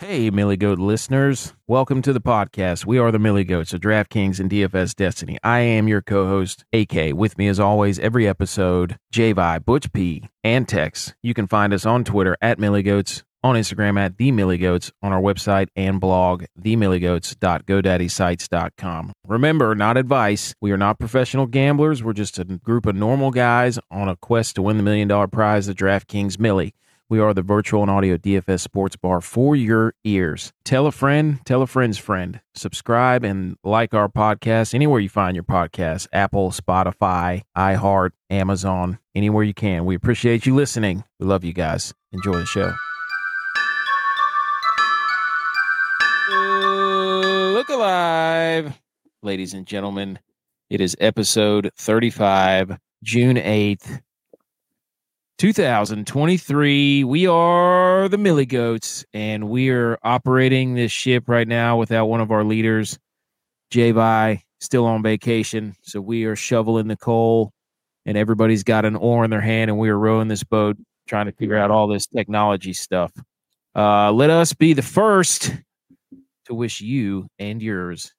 Hey, Millie Goat listeners. Welcome to the podcast. We are the Millie Goats of DraftKings and DFS Destiny. I am your co host, AK. With me, as always, every episode, JVI, Butch P, and Tex. You can find us on Twitter at Millie Goats, on Instagram at The Millie Goats, on our website and blog, themillygoats.godaddysite.com. Remember, not advice. We are not professional gamblers. We're just a group of normal guys on a quest to win the million dollar prize, the DraftKings Millie. We are the virtual and audio DFS sports bar for your ears. Tell a friend, tell a friend's friend. Subscribe and like our podcast anywhere you find your podcast Apple, Spotify, iHeart, Amazon, anywhere you can. We appreciate you listening. We love you guys. Enjoy the show. Look alive, ladies and gentlemen. It is episode 35, June 8th. 2023. We are the Millie Goats, and we are operating this ship right now without one of our leaders, Javi, still on vacation. So we are shoveling the coal, and everybody's got an oar in their hand, and we are rowing this boat, trying to figure out all this technology stuff. Uh, let us be the first to wish you and yours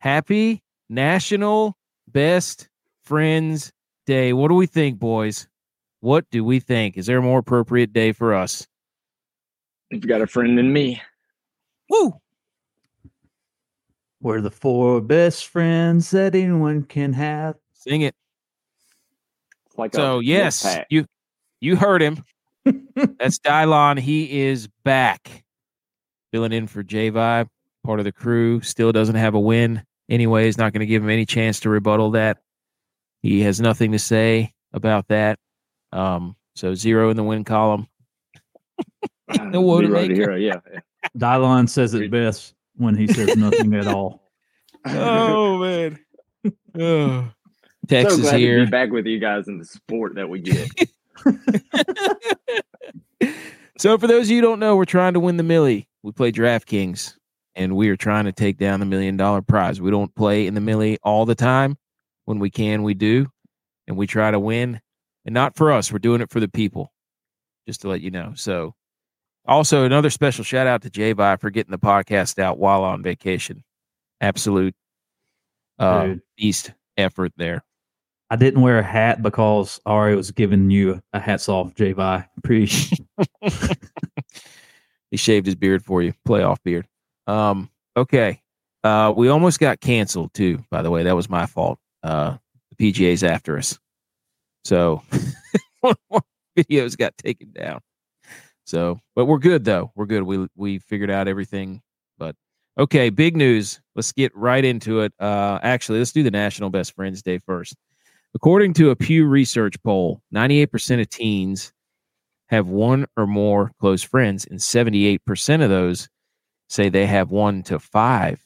happy National Best Friends Day. What do we think, boys? What do we think? Is there a more appropriate day for us? You've got a friend in me. Woo! We're the four best friends that anyone can have. Sing it. Like So a yes, pack. you you heard him. That's Dylon. He is back. Filling in for J Vibe, part of the crew. Still doesn't have a win. Anyway, is not going to give him any chance to rebuttal that. He has nothing to say about that. Um, so zero in the win column. the water Zero to hero, yeah. yeah. Dylon says it best when he says nothing at all. Oh man. Oh. Tex so is glad to here. be back with you guys in the sport that we get. so for those of you who don't know, we're trying to win the Millie. We play DraftKings and we are trying to take down the million dollar prize. We don't play in the Millie all the time. When we can, we do. And we try to win. And not for us. We're doing it for the people. Just to let you know. So also another special shout out to J Vi for getting the podcast out while on vacation. Absolute uh beast effort there. I didn't wear a hat because Ari was giving you a hats off, J Vi. Pretty he shaved his beard for you playoff beard um okay uh we almost got canceled too by the way that was my fault uh the pga's after us so one more videos got taken down. So but we're good though. We're good. We we figured out everything. But okay big news. Let's get right into it. Uh actually let's do the national best friends day first. According to a pew research poll 98% of teens have one or more close friends, and 78% of those say they have one to five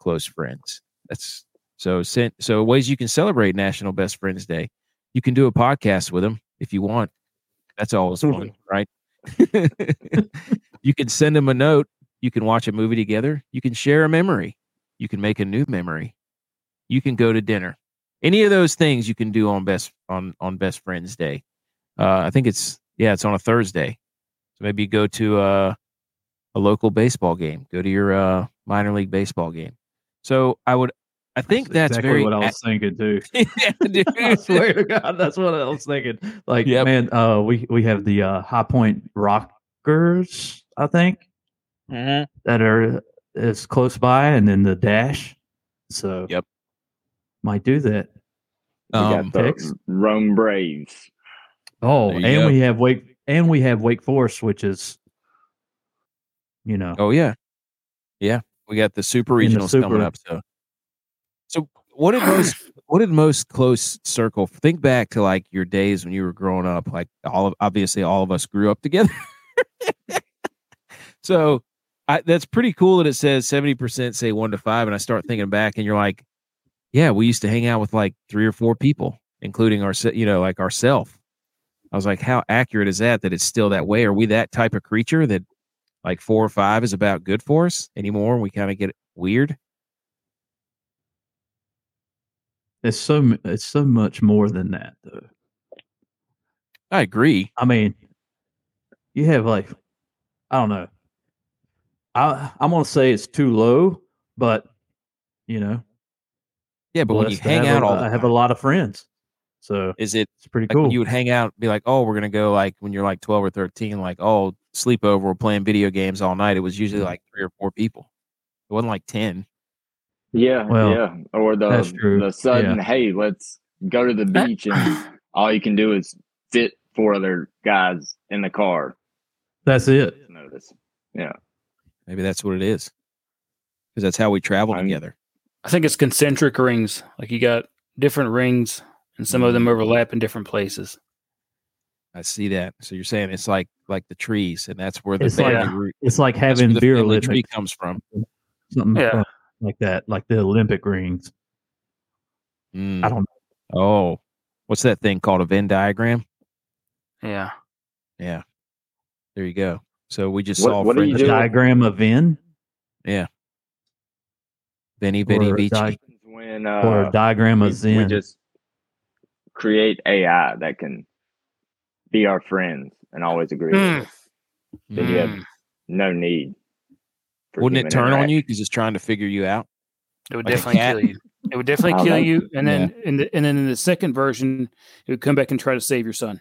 close friends. That's so so ways you can celebrate National Best Friends Day. You can do a podcast with them if you want. That's always fun, right? you can send them a note. You can watch a movie together. You can share a memory. You can make a new memory. You can go to dinner. Any of those things you can do on best on on Best Friends Day. Uh, I think it's yeah, it's on a Thursday. So maybe go to uh, a local baseball game. Go to your uh, minor league baseball game. So I would, I think that's, exactly very. what I was thinking too. yeah, dude. I swear to God, that's what I was thinking. Like, Yep. man, uh, we we have the uh, High Point Rockers, I think, Mhm. that are is close by, and then the Dash. So, Yep. might do that. We Um, got the picks. Rome Braves. Oh, and go. we have Wake, and we have Wake Forest, which is, you know, oh yeah, yeah. We got the super In the regionals coming up. So, so what did most what did most close circle? Think back to like your days when you were growing up. Like all of obviously all of us grew up together. so I, that's pretty cool that it says seventy percent say one to five, and I start thinking back, and you're like, yeah, we used to hang out with like three or four people, including our, you know, like ourself. I was like, how accurate is that? That it's still that way? Are we that type of creature that like four or five is about good for us anymore? We kind of get weird. It's so it's so much more than that, though. I agree. I mean, you have like, I don't know. I I'm gonna say it's too low, but you know, Yeah, but when you hang out a- all I have a lot of friends, so is it it's pretty like cool. you would hang out, be like, oh, we're gonna go like when you're like twelve or thirteen, like oh, sleepover, we're playing video games all night. It was usually Mhm. like three or four people. It wasn't like ten. Yeah, Well, yeah. Or the that's true. the sudden, hey, let's go to the beach, and all you can do is fit four other guys in the car. That's it. Notice. Maybe that's what it is, because that's how we travel I'm- together. I think it's concentric rings. Like you got different rings, and some of them mm. overlap in different places. I see that. So you're saying it's like like the trees, and that's where the It's like- family root, It's like that's where having the beer family tree comes from. something Yeah. Like that, like the Olympic rings. Mm. I don't know. Oh, what's that thing called? A Venn diagram? Yeah. Yeah. There you go. So we just What- saw what do you a friends- do? diagram of Venn Yeah. Benny Benny or a Vici. di- When or uh, a diagram we, of we Zen. just create AI that can be our friends and always agree with Mm. us. Then you have Mm. no need. For Wouldn't it turn on you because it's trying to figure you out? It would Like definitely kill you. It would definitely kill like- you, and then in the, and then in the second version, it would come back and try to save your son.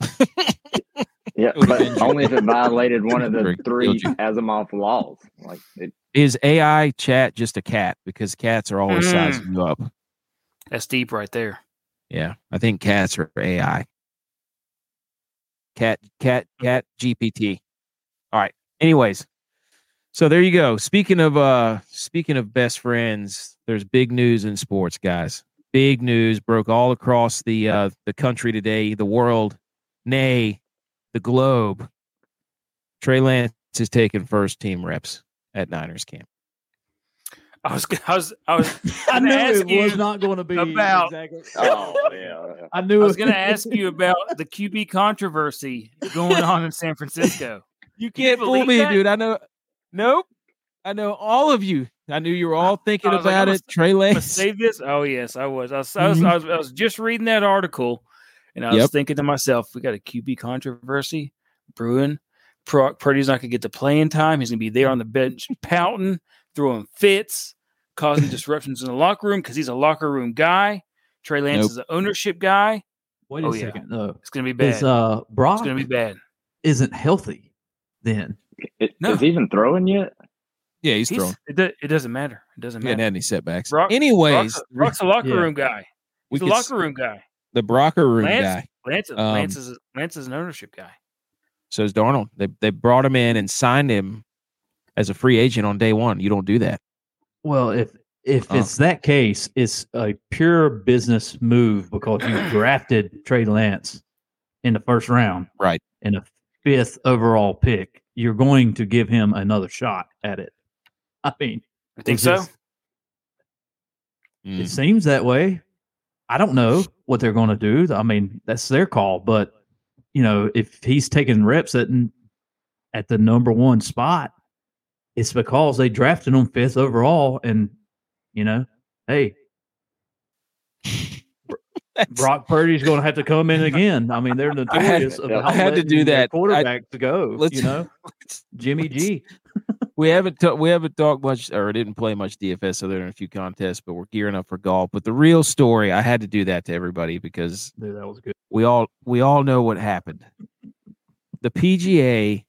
Yeah, but only if it violated one of the three. Asimov laws. Like it, Is AI chat just a cat? Because cats are always Mm. sizing you up. That's deep right there. Yeah, I think cats are AI. Cat, cat, cat, GPT. All right. Anyways, so there you go. Speaking of uh, speaking of best friends, there's big news in sports, guys. Big news broke all across the uh, the country today, the world, nay, the globe. Trey Lance is taking first team reps at Niners camp. I was, I was, I was, I knew it was not going to be about- exactly. oh yeah, I knew I was going to ask you about the QB controversy going on in San Francisco. You Can you can't fool me, that? dude. I know. Nope. I know all of you. I knew you were all thinking I was like, about it. Trey I'm gonna Lance. save this. Oh yes, I was. I was, I was, Mhm. I was, I was just reading that article, and I was thinking to myself, we got a QB controversy brewing. Brock Purdy's not gonna get the playing time. He's gonna be there on the bench, pouting, throwing fits, causing disruptions in the locker room because he's a locker room guy. Trey Lance Nope. is an ownership guy. Wait a Oh, yeah. second. No, It's gonna be bad. is uh Brock it's gonna be bad. isn't healthy. Then It, No. Is he even throwing yet? Yeah, he's, He's, throwing. it, do- it doesn't matter. It doesn't matter. He hadn't matter. had any setbacks. Brock- Anyways, Brock's, a- Brock's a locker Yeah. room guy. we a locker room guy. the Brocker room Lance, guy. Lance, Um, Lance is Lance is an ownership guy. So is Darnold. They they brought him in and signed him as a free agent on day one. You don't do that. well, if if Oh. it's that case, it's a pure business move because you drafted Trey Lance in the first round, Right. And a fifth overall pick. You're going to give him another shot at it. I mean, I think so? Mm. It seems that way. I don't know what they're going to do. I mean, that's their call. But you know, if he's taking reps at at the number one spot, it's because they drafted him fifth overall. And you know, hey, Brock Purdy's going to have to come in again. I mean, they're I had- notorious I about had to do that. Quarterback to go. let's- You know, Jimmy G. we haven't ta- we haven't talked much or didn't play much DFS other than a few contests, but we're gearing up for golf. But the real story, I had to do that to everybody because Dude, that was good. we all we all know what happened. The PGA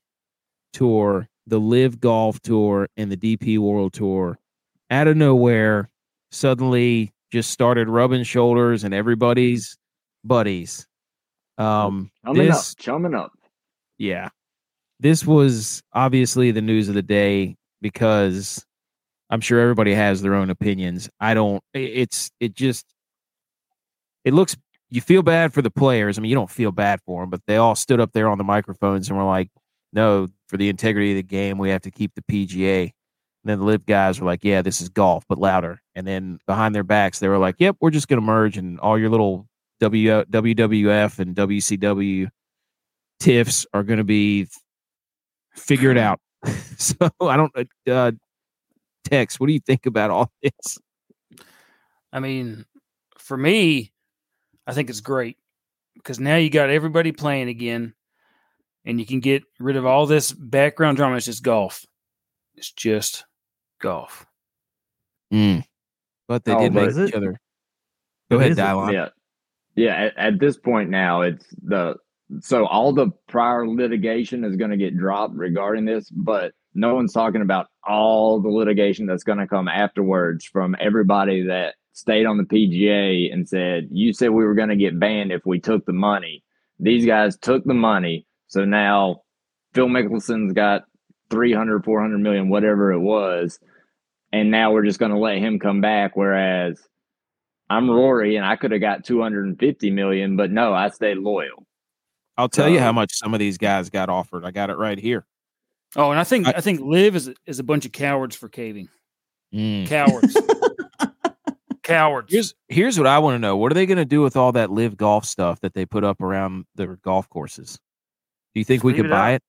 tour, the LIV Golf Tour, and the DP World Tour, out of nowhere, suddenly just started rubbing shoulders and everybody's buddies. Um, Chumming this, up, chumming up. yeah, this was obviously the news of the day because I'm sure everybody has their own opinions. I don't. It's it just it looks. You feel bad for the players. I mean, you don't feel bad for them, but they all stood up there on the microphones and were like, "No, for the integrity of the game, we have to keep the PGA." And then the LIV guys were like, "Yeah, this is golf, but louder." And then behind their backs, they were like, "Yep, we're just going to merge, and all your little W WWF and WCW tiffs are going to be figured out." so I don't. Uh, Tex, what do you think about all this? I mean, for me, I think it's great because now you got everybody playing again. and you can get rid of all this background drama. It's just golf. It's just golf. Mm. But they Oh, did but make is it? each other. Go ahead, is? Dylon. Yeah. Yeah. At, at this point now, it's the so all the prior litigation is going to get dropped regarding this, but no one's talking about all the litigation that's going to come afterwards from everybody that stayed on the PGA and said, You said we were going to get banned if we took the money. These guys took the money. So now Phil Mickelson's got 300, 400 million, whatever it was. And now we're just going to let him come back. Whereas I'm Rory and I could have got 250 million, but no, I stayed loyal. I'll tell you how much some of these guys got offered. I got it right here. Oh, and I think I- I, think Liv is is a bunch of cowards for caving. Mm. Cowards. cowards. Here's here's what I want to know. What are they going to do with all that LIV golf stuff that they put up around their golf courses? Do you think we could it buy out. it?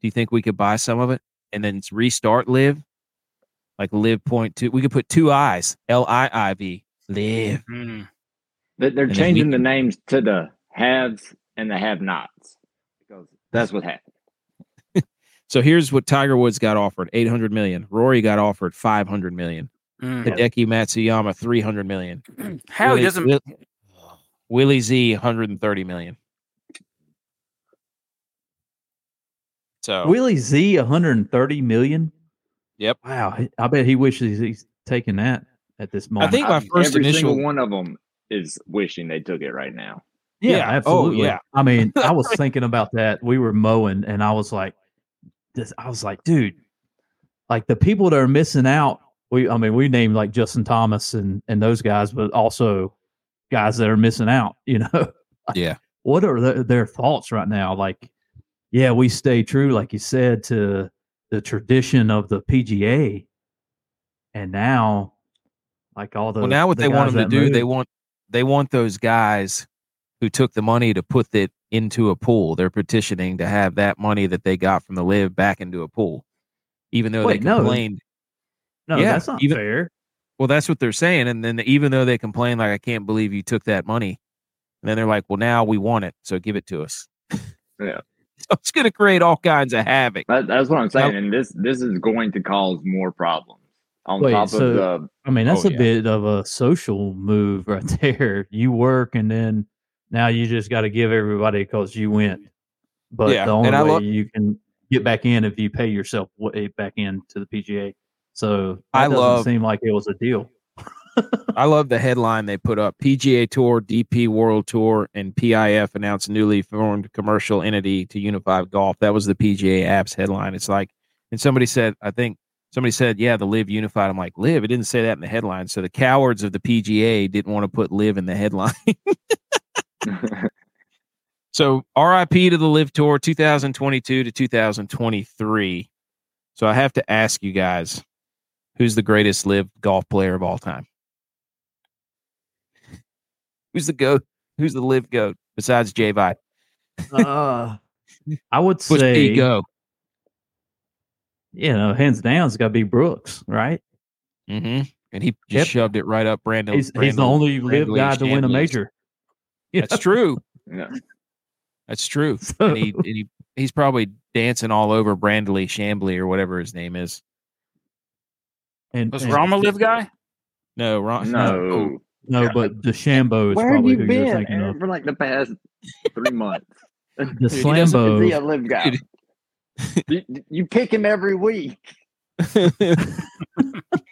Do you think we could buy some of it and then restart LIV? Like live point two. We could put two eyes. L I I V. Live. Mm. They- They're And then we changing the names to the haves and the have-nots because that's what happened. So here's what Tiger Woods got offered: eight hundred million. Rory got offered five hundred million. Mm. Hideki Matsuyama three hundred million. How Willie- doesn't Will- Willie Z one hundred and thirty million. So Willie Z, 130 million. Yep. Wow. I bet he wishes he's taking that at this moment. I think my I- first every initial- single one of them is wishing they took it right now. Yeah, Yeah. Oh, absolutely. yeah. I mean, I was thinking about that. We were mowing, and I was like, "This." I was like, "Dude, like the people that are missing out." We, I mean, we named like Justin Thomas and and those guys, but also guys that are missing out. You know, yeah. what are the, their thoughts right now? Like, yeah, we stay true, like you said, to the tradition of the PGA, and now, like all the Well, now what the they want them to that do, they want they want those guys who took the money to put it into a pool. They're petitioning to have that money that they got from the LIV back into a pool, even though Wait, they no. complained. no, yeah, that's not even- fair. Well, that's what they're saying, and then even though they complain, like I can't believe you took that money, and then they're like, well, now we want it, so give it to us. Yeah. So it's going to create all kinds of havoc. That, that's what I'm saying, Now- and this this is going to cause more problems on Wait, top so- of the. I mean, that's Oh, a yeah. bit of a social move right there. You work and then now you just got to give everybody because you went. But Yeah, the only way lo- you can get back in if you pay yourself way eh, back in to the PGA. So that I doesn't love- seem like it was a deal. I love the headline they put up: PGA Tour, DP World Tour, and PIF announced newly formed commercial entity to unify golf. That was the PGA apps headline. It's like, and somebody said, I think somebody said, yeah, the LIV unified. I'm like, LIV. It didn't say that in the headline. So the cowards of the PGA didn't want to put LIV in the headline. so RIP to the LIV Tour, 2022 to 2023. So I have to ask you guys, who's the greatest LIV golf player of all time? Who's the goat? Who's the LIV goat besides J Vi? Uh, I would Push say, B go. you know, hands down, it's got to be Brooks, right? Mm-hmm. And he just Yep. shoved it right up Brandon. He's, he's the Brandon- only LIV guy to win a major. You That's true. yeah. That's true. So- And he, and he he's probably dancing all over Brandley Shambly or whatever his name is. And, was and- Rama LIV guy? No, Ron. No. No, Yeah. but DeChambeau is Where have probably you who you're been thinking of. for like the past three months? The Dude, he doesn't- Is he Slambo. a LIV guy? You, you pick him every week.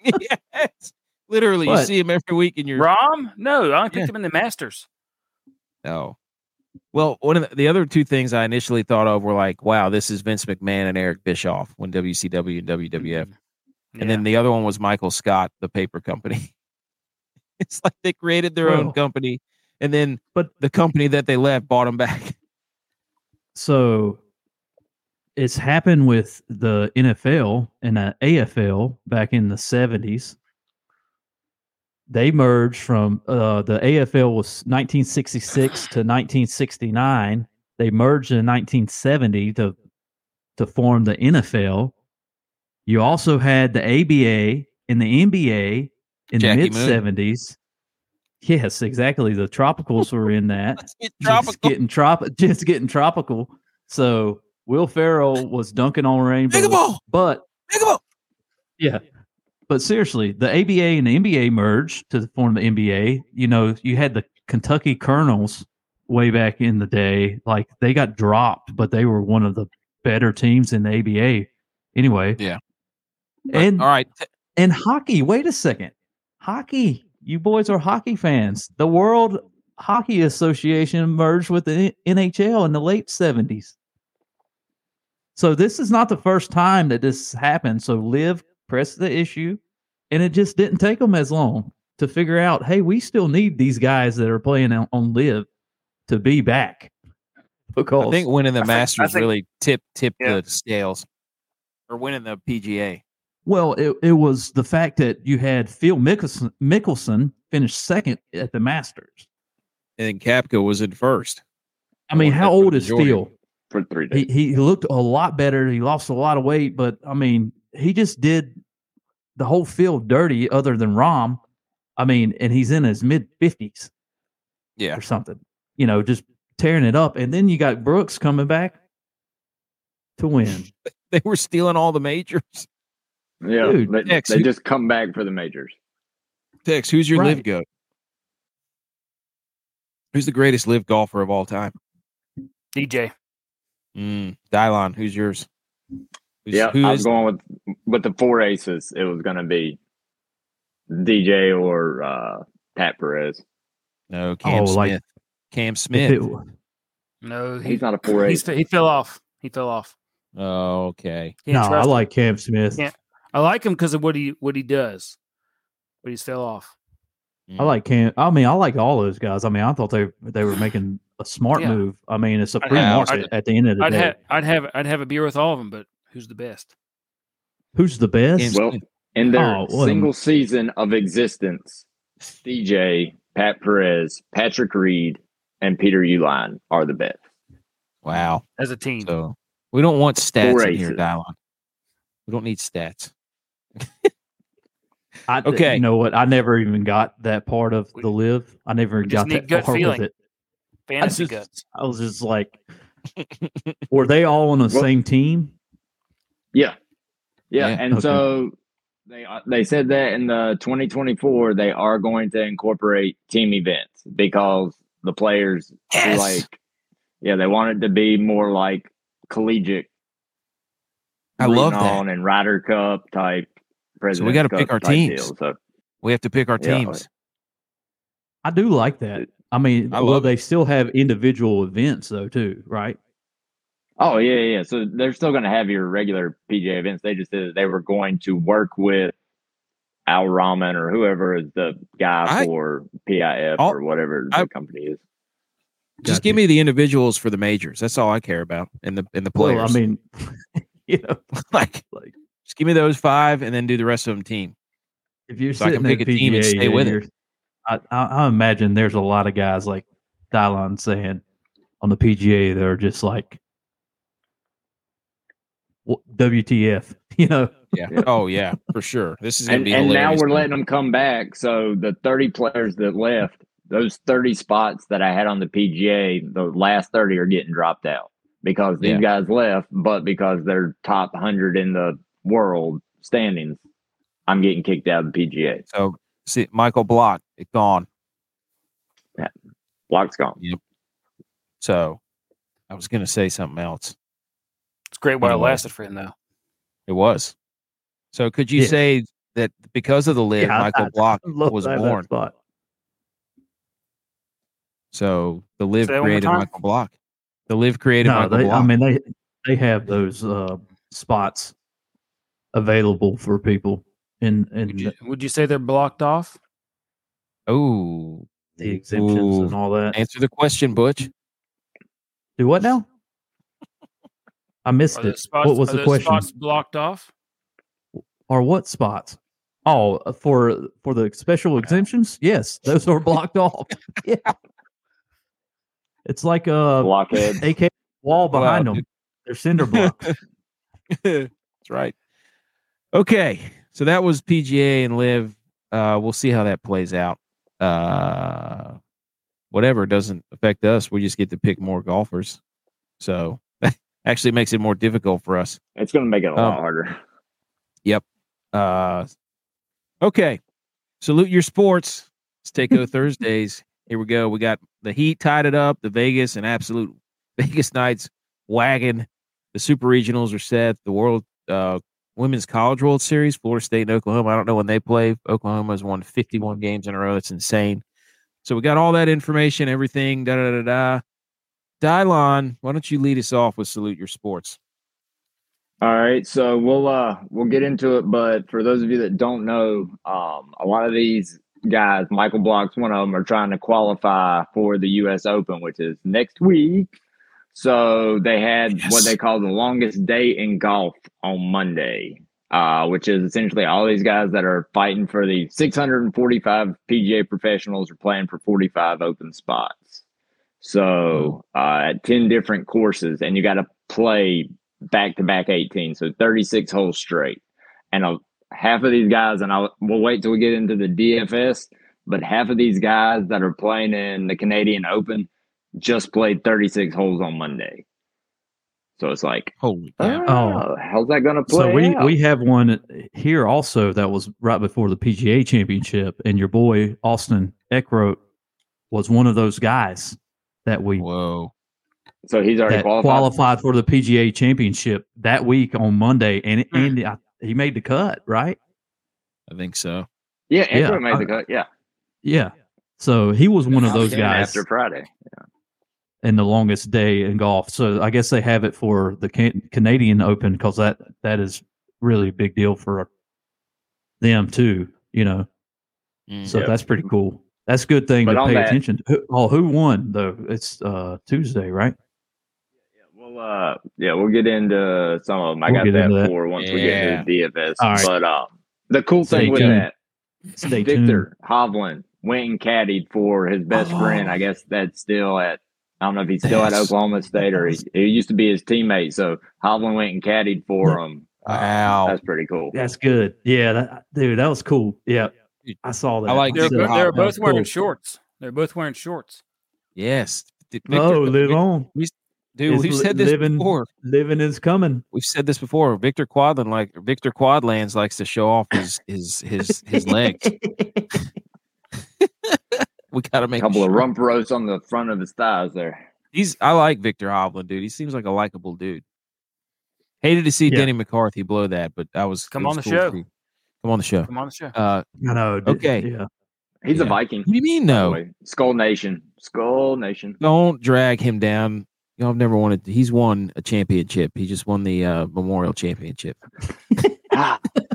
yes. Literally, you see him every week in your Rom? No, I picked Yeah. him in the Masters. Oh. Well, one of the, the other two things I initially thought of were like, wow, this is Vince McMahon and Eric Bischoff when WCW and WWF. Mm-hmm. And then the other one was Michael Scott, the paper company. it's like they created their own company, and then But the company that they left bought them back. so it's happened with the NFL and the AFL back in the 70s. They merged from uh, the AFL was 1966 to 1969. They merged in 1970 to to form the NFL. You also had the ABA and the NBA in Jackie the Moon. mid 70s. Yes, exactly. The tropicals were in that Let's get just getting trop just getting tropical So Will Ferrell was dunking on Rainbow, Pickleball. but Pickleball. yeah. But seriously, the ABA and the NBA merged to form the NBA. You know, you had the Kentucky Colonels way back in the day. Like they got dropped, but they were one of the better teams in the ABA. Anyway. Yeah. And All right. And hockey, wait a second. Hockey. You boys are hockey fans. The World Hockey Association merged with the NHL in the late 70s. So this is not the first time that this happened. So Liv pressed the issue, and it just didn't take them as long to figure out, hey, we still need these guys that are playing on, on LIV to be back. Because I think winning the I think- Masters think- really tipped tipped Yeah. the scales, or winning the PGA. Well, it, it was the fact that you had Phil Mickelson, Mickelson finish second at the Masters. And then Koepka was in first. I mean, how old is majority. Phil? for three days. He he looked a lot better. He lost a lot of weight, but I mean, he just did the whole field dirty. Other than Rahm, I mean, and he's in his mid fifties Yeah. or something. You know, just tearing it up. And then you got Brooks coming back to win. They were stealing all the majors. Yeah, dude, they, X, they who- just come back for the majors. Tex, who's your LIV Right. goat? Who's the greatest LIV golfer of all time? DJ. Mm, Dylon, who's yours? Who's, Yeah, who I is- was going with with the four aces. It was going to be DJ or uh, Pat Perez. no Cam Oh, like- Smith. Cam Smith. it- No, he, He's not a four he's, ace. he fell off. He fell off. oh, okay. No, I trust him. like Cam Smith. Yeah. I like him because of what he what he does, but he's fell off. I like Cam. I mean, I like all those guys. I mean, I thought they they were making a smart Yeah. move. I mean, it's a I'd free have- market I'd- at the end of the I'd day. have I'd have I'd have a beer with all of them, but who's the best? Who's the best? Cam Well, Smith. in their Oh, what a- single season of existence, DJ, Pat Perez, Patrick Reed, and Peter Uihlein are the best. Wow. As a team, So we don't want stats Four in here, aces. Dylon. We don't need stats. I, Okay. You know what? I never even got that part of the LIV. I never just got that gut far feeling. with it. fantasy just- guts. I was just like, were they all on the Well- same team? Yeah, yeah, Yeah, and okay. so they uh, they said that in the 2024 they are going to incorporate team events because the players Yes. like yeah they want it to be more like collegiate. I love that. on and Ryder Cup type. So we gotta pick our teams. deal. So We have to pick our Yeah. teams. I do like that. I mean, I well, love they still have individual events though, too, right? Oh yeah, yeah. yeah. So they're still going to have your regular PGA events. They just said that they were going to work with Al Rahman or whoever is the guy I- for PIF I'll- or whatever the I- company is. Just Gotcha. give me the individuals for the majors. That's all I care about. And the and the players. Well, I mean, you know, like, like just give me those five, and then do the rest of them team. if you're So I can sitting at pick a team and PGA, stay with it. I, I, I imagine there's a lot of guys like Dylon saying on the PGA that are just like, WTF? You know, Yeah. Yeah. Oh yeah, for sure. This is gonna And, be and now we're letting them come back. So the 30 players that left, those 30 spots that I had on the PGA, the last 30 are getting dropped out because these Yeah. guys left, but because they're top 100 in the world standings, I'm getting kicked out of the PGA. So see, Michael Block, it gone. Block's gone. Yep. So I was gonna say something else. It's great while it lasted for him though. It was. So could you Yeah. say that because of the lid, Yeah, Michael I- Block I was born? So the live Say that one more created. Michael Block. The live created No, Michael they, Block. I mean they they have those uh, spots available for people in in Would you, would you say they're blocked off? oh, the exemptions Ooh. and all that. answer the question, Butch. Do what now? I missed Are it. spots, what was are the question? spots blocked off? Or what spots? Oh, uh, for for the special exemptions? Yes, those are blocked off. Yeah, it's like a Blockhead. AK wall behind Wow, them. They're cinder blocks. That's right. Okay, so that was PGA and LIV. Uh, we'll see how that plays out. Uh, whatever doesn't affect us. We just get to pick more golfers. So Actually, makes it more difficult for us. It's going to make it a lot Um, harder. Yep. Uh, okay. Salute your sports. Let's take go Thursdays. Here we go. We got the Heat tied it up. The Vegas and absolute Vegas Knights wagon. The Super Regionals are set. The World uh, Women's College World Series, Florida State and Oklahoma. I don't know when they play. Oklahoma has won 51 games in a row. That's insane. So we got all that information, everything. Da da da da. Dylon, why don't you lead us off with salute your sports? All right, so we'll uh we'll get into it, but for those of you that don't know, um, a lot of these guys, Michael Block's one of them, are trying to qualify for the U.S. Open, which is next week. So they had Yes. what they call the longest day in golf on Monday, uh, which is essentially all these guys that are fighting for the 645 PGA professionals are playing for 45 open spots. So uh, at 10 different courses, and you got to play back to back 18, so 36 holes straight. And a, half of these guys, and I'll, we'll wait till we get into the DFS, but half of these guys that are playing in the Canadian Open just played 36 holes on Monday. So it's like, Holy oh, cow. how's that going to play? So we out? we have one here also that was right before the PGA Championship, and your boy Austin Eckroat was one of those guys that we Whoa. so he's already qualified. qualified for the PGA Championship that week on Monday, and Hmm. and I- he made the cut, right? I think so. Yeah, Yeah, Andrew made the cut. Yeah, Yeah. So he was one of those guys after Friday. In the longest day in golf. So I guess they have it for the can- Canadian Open because that that is really a big deal for them too. You know, Mm. so Yeah. that's pretty cool. That's a good thing But to pay that- attention. to. Oh, who won though? It's uh Tuesday, right? Well, uh, yeah, we'll get into some of them. I We'll got that into that. for once we get into the DFS. All right. But um, the cool Stay thing with that, Stay tuned. Viktor Hovland went and caddied for his best Oh. friend. I guess that's still at. I don't know if he's still at Oklahoma State or he, he used to be his teammate. So Hovland went and caddied for him. Uh, Wow. that's pretty cool. That's good. Yeah, that, dude, that was cool. Yeah, Dude, I saw that. I like They're, So, Victor they're both wearing cool. shorts. They're both wearing shorts. Yes. Victor- Oh, live on. Dude, It's we've li- said this living- before. Living is coming. We've said this before. Victor Quadland, like Victor Quadlands, likes to show off his his his his legs. We got to make A make couple of sure. rump roasts on the front of his thighs there. He's I like Viktor Hovland, dude. He seems like a likable dude. Hated to see Yeah. Denny McCarthy blow that, but I was Come it on was the cool show. Come on the show. Come on the show. Uh, I know. d- Okay. Yeah. He's a Viking. what do you mean though? no? Skol Nation. Skol Nation. Don't drag him down. Y'all have never wanted. He's won a championship. He just won the uh, Memorial Championship.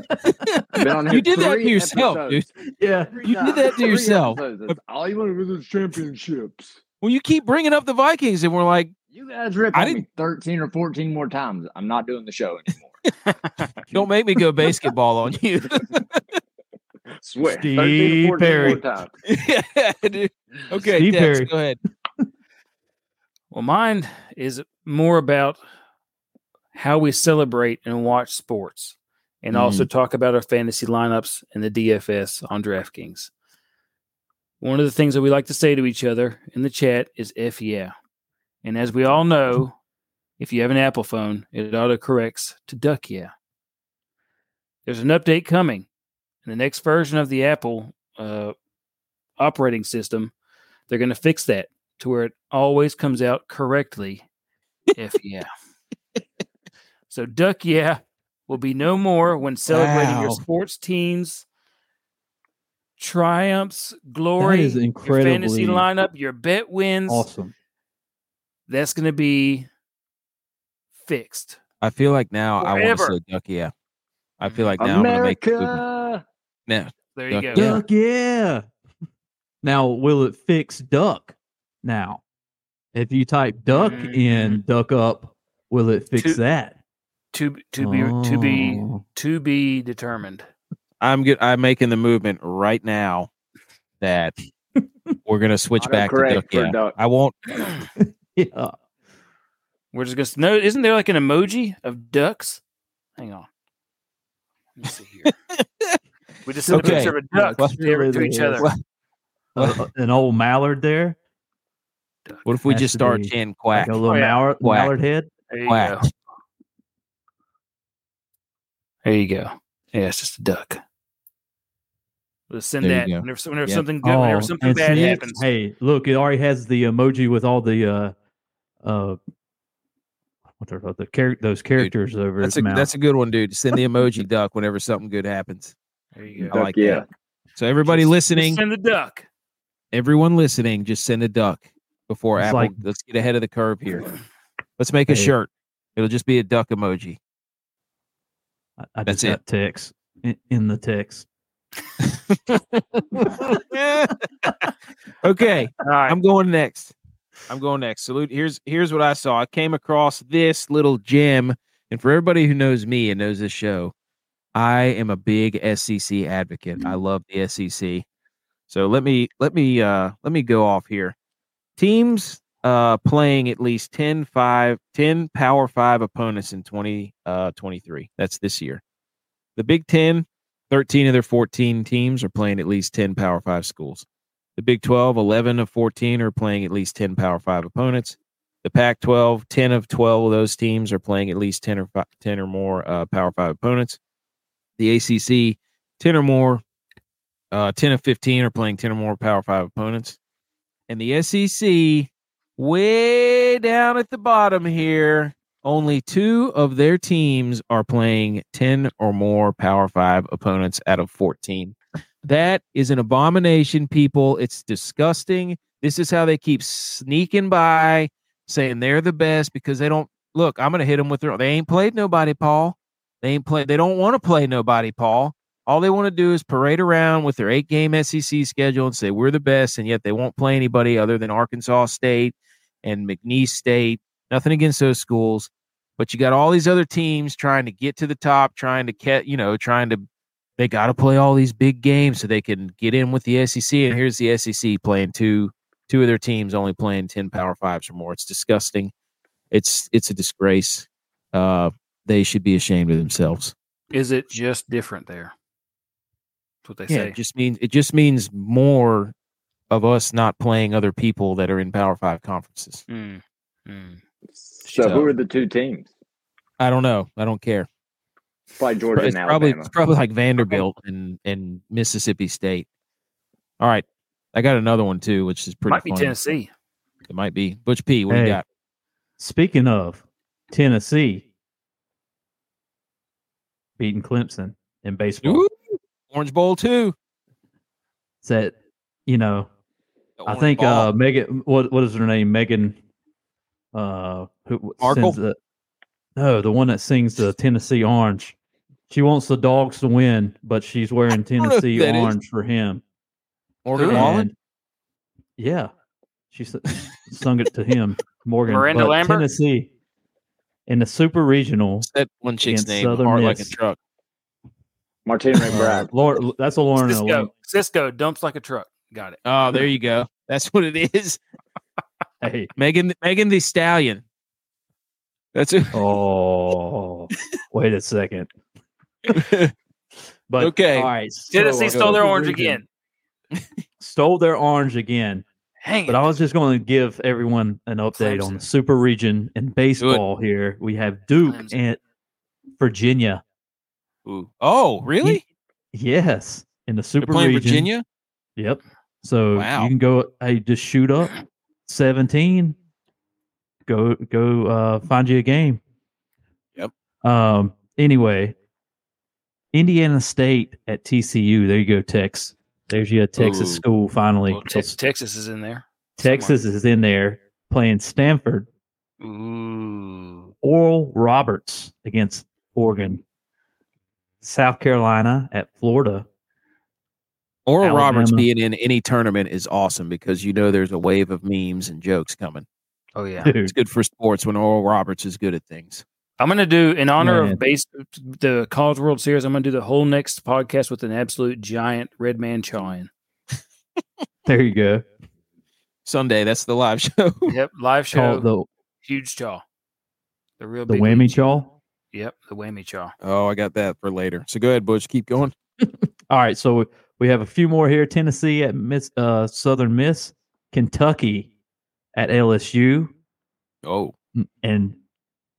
I've been on You did that to yourself, episodes. Yeah. You did that to yourself. episodes. All you want to do is championships. Well, you keep bringing up the Vikings, and we're like, You guys rip I me didn't- 13 or 14 more times. I'm not doing the show anymore. don't make me go basketball on you. Swear. 13 Steve or 14 Perry. more times. yeah, dude. Okay, Steve Dex, Perry. go ahead. Well, mine is more about how we celebrate and watch sports, and also talk about our fantasy lineups and the DFS on DraftKings. One of the things that we like to say to each other in the chat is "F yeah," and as we all know, if you have an Apple phone, it auto corrects to "Duck yeah." There's an update coming, in the next version of the Apple uh, operating system. They're going to fix that to where it always comes out correctly. F yeah. so duck yeah will be no more when celebrating your sports teams triumphs, glory, is your fantasy lineup, your bet wins. Awesome. That's going to be fixed. I feel like now I want to Forever. say duck. Yeah, I feel mm-hmm. like now I'm gonna make. the movement. America. Now, There you Duck go. Duck, yeah. Now, will it fix duck? Now, if you type duck mm-hmm. in duck up, will it fix To- that? To to be to be Oh. to be determined. I'm good. I'm making the movement right now that we're gonna switch back to duck. Yeah, duck. I won't. Yeah. We're just gonna no. Isn't there like an emoji of ducks? Hang on. Let me see here. we just sent Okay. a picture of a duck Well, to, to each there other. What, Uh, an old mallard there, what if we Has just start be chanting quack? like a little Oh, yeah. mallard, Quack. mallard head. There you Quack. Go. There you go. Yeah, it's just a duck. We'll send There that whenever, whenever Yep. something good, whenever something Oh, bad see, happens. Hey, look, it already has the emoji with all the uh uh what are the char- those characters over That's his a mouth. that's a good one, dude. Send the emoji duck whenever something good happens. There you I go. like yeah. that. So everybody Just- listening, just send the duck. everyone listening, just send a duck before It's Apple. like- let's get ahead of the curve here. Let's make a shirt. It'll just be a duck emoji. I, I That's just got text in, in the text. okay, All right. I'm going next. I'm going next. Salute. Here's here's what I saw. I came across this little gem, and for everybody who knows me and knows this show, I am a big SEC advocate. I love the SEC. So let me let me uh let me go off here. Teams uh playing at least 10 5 10 power 5 opponents in 20 uh That's this year. The Big 10 13 of their 14 teams are playing at least 10 Power 5 schools. The Big 12, 11 of 14 are playing at least 10 Power 5 opponents. The Pac 12, 10 of 12 of those teams are playing at least 10 or, fi- 10 or more uh, Power 5 opponents. The ACC, 10 or more, uh, 10 of 15 are playing 10 or more Power 5 opponents. And the SEC, way down at the bottom here, only two of their teams are playing 10 or more Power 5 opponents out of 14. That is an abomination, people. It's disgusting. This is how they keep sneaking by, saying they're the best because they don't look. I'm going to hit them with their. They ain't played nobody, Paul. They ain't play. They don't want to play nobody, Paul. All they want to do is parade around with their eight game SEC schedule and say we're the best, and yet they won't play anybody other than Arkansas State and McNeese State. Nothing against those schools, but you got all these other teams trying to get to the top, trying to get, you know, trying to they got to play all these big games so they can get in with the SEC. And here's the SEC playing two two of their teams only playing ten Power Fives or more. It's disgusting. It's it's a disgrace. Uh, they should be ashamed of themselves. Is it just different there? That's what they Yeah, say. it just means it just means more of us not playing other people that are in Power Five conferences. Mm, mm. So, So- who are the two teams? I don't know. I don't care. Probably Georgia it's and probably Alabama. it's probably like Vanderbilt and and Mississippi State. All right, I got another one too, which is pretty. Might be. Tennessee. It might be Butch P. What do you got? Speaking of Tennessee beating Clemson in baseball, Ooh, Orange Bowl too. that you know, The I think uh Megan, what what is her name? Megan, uh, who Markle? the no, the one that sings the Tennessee Orange. She wants the dogs to win, but she's wearing Tennessee that is. Orange for him. Morgan Wallen. Yeah, she sung it to him. Morgan Miranda but Lambert? Tennessee in the Super Regional. That one chick's name? Southern Heart like a truck. Martina Uh, McBride. Laura, that's a Lauren. Cisco. Cisco dumps like a truck. Got it. Oh, there you go. That's what it is. Hey, Megan Megan Thee Stallion. That's it. oh, wait a second. But Okay. all right. Tennessee so, stole their orange again. Stole their orange again. Hang But it. I was just going to give everyone an update on the Super Region in baseball. Here we have Duke Clemson. and Virginia. Ooh. Oh, really? Yes, in the Super Region. Virginia. Yep. So Wow. you can go. Hey, just shoot up seventeen. Go go. Uh, find you a game. Yep. Um. Anyway, Indiana State at TCU. There you go, Tex. There's you a Texas Ooh. school finally. Well, Te- Texas is in there. Texas is in there playing Stanford. Ooh. Oral Roberts against Oregon. South Carolina at Florida. Oral Roberts being in any tournament is awesome because you know there's a wave of memes and jokes coming. Oh yeah. Dude, It's good for sports when Oral Roberts is good at things. I'm gonna do in honor Man. of base the College World Series. I'm gonna do the whole next podcast with an absolute giant red man chawing. there you go. Sunday, that's the live show. Yep, live show, the huge chaw, the real the big whammy league. chaw. Yep, the whammy chaw. oh, I got that for later. So go ahead, Butch. Keep going. All right, so we have a few more here. Tennessee at Miss uh, Southern Miss, Kentucky at LSU, Oh, and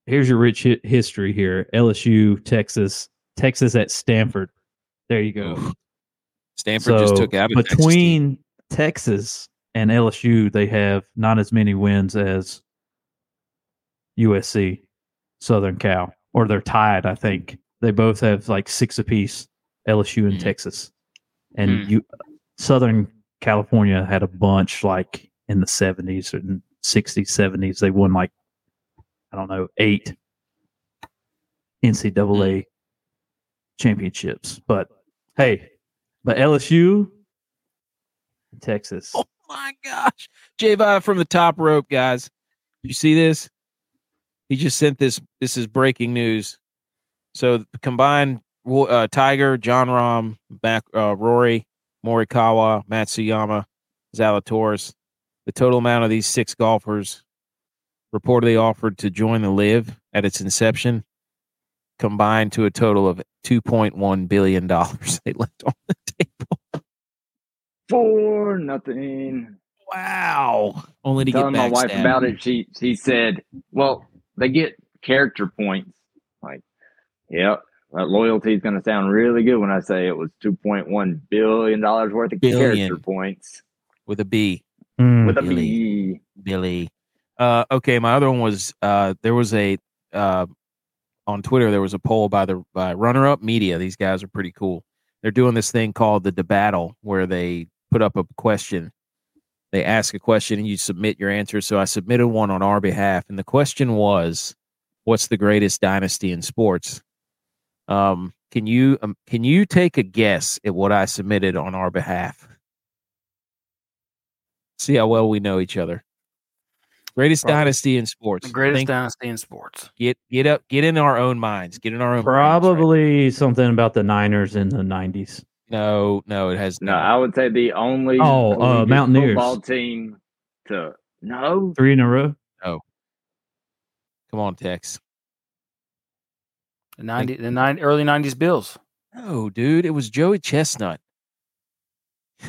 here's your rich hi- history here: LSU, Texas, Texas at Stanford. There you go. Stanford just took out a Texas team. between Texas and LSU, they have not as many wins as USC, Southern Cal, or they're tied. I think they both have like six apiece. LSU and Mhm. Texas, and Hmm. you Southern California had a bunch like in the seventies and sixties, seventies. They won like I don't know eight NCAA championships. But hey, but LSU, Texas. Oh my gosh. J Vibe from the top rope, guys. You see this? He just sent this. This is breaking news. So the combined uh, Tiger, John Rahm, back, uh, Rory, Morikawa, Matsuyama, Zalatoris. The total amount of these six golfers reportedly offered to join the LIV at its inception combined to a total of $2.1 billion they left on the table. For nothing. Wow. Only to Telling get my wife backstabbed. about it, she she said, "Well, they get character points." Like, yep, that loyalty is going to sound really good when I say it was two point one billion dollars worth of Billion. character points with a B. Mm. with a Billy. B. Billy. Uh, okay, my other one was uh, there was a uh, on Twitter there was a poll by the by Runner Up Media. These guys are pretty cool. They're doing this thing called the debattle where they put up a question. They ask a question and you submit your answer. So I submitted one on our behalf, and the question was, "What's the greatest dynasty in sports?" Um, can you um, can you take a guess at what I submitted on our behalf? See how well we know each other. Greatest Probably dynasty in sports. The greatest Think- dynasty in sports. get get up get in our own minds. Get in our own brains, right? Probably something about the Niners in the nineties. No, no, it has No, I would say the only Oh, uh, collegiate Mountaineers. football team to no Three in a row. No. Come on, Tex. The ninety, the nine early nineties Bills. No, dude, it was Joey Chestnut.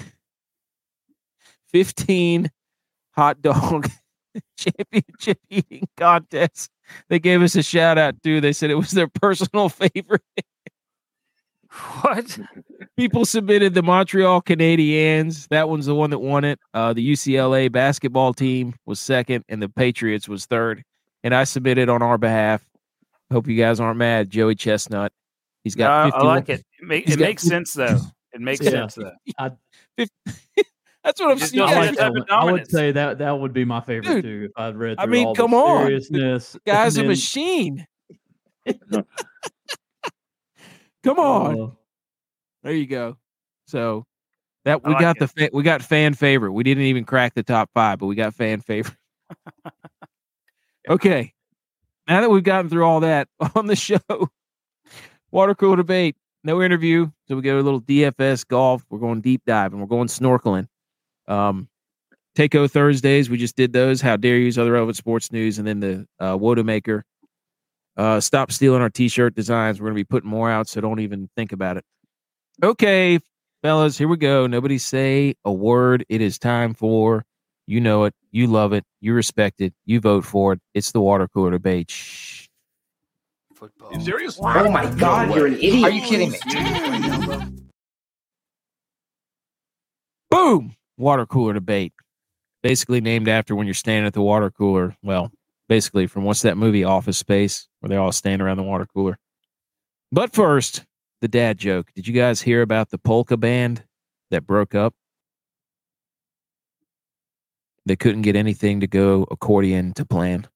15 hot dog championship eating contest. They gave us a shout out too. They said it was their personal favorite. What? People submitted the Montreal Canadiens. That one's the one that won it. Uh, the UCLA basketball team was second, and the Patriots was third. And I submitted on our behalf. Hope you guys aren't mad. Joey Chestnut. He's got. I, I like it. It, make, it got makes sense though. It makes Yeah. sense though. That's what I'm Just saying. don't like guys- that. type of I would say that that would be my favorite Dude, too. If I'd read. I through mean, all come the on. seriousness. guy's a and then- machine. Come on. Uh, There you go. So that we like got it. the fa- we got fan favorite. We didn't even crack the top five, but we got fan favorite. okay. Now that we've gotten through all that on the show, water cooler debate, no interview. So we go a little DFS golf. We're going deep dive and we're going snorkeling. Um, Takeo Thursdays, we just did those. How dare use other relevant sports news, and then the uh, Wodamaker. Uh, stop stealing our t-shirt designs. We're going to be putting more out, so don't even think about it. Okay, fellas, here we go. Nobody say a word. It is time for you know it, you love it, you respect it, you vote for it. It's the water cooler debate. Shh. Football. serious? Oh my god, you're an idiot. Are you kidding me? Boom! Water cooler debate. Basically named after when you're standing at the water cooler. Well, basically from what's that movie, Office Space, where they all stand around the water cooler. But first, the dad joke. Did you guys hear about the polka band that broke up? They couldn't get anything to go accordion to plan.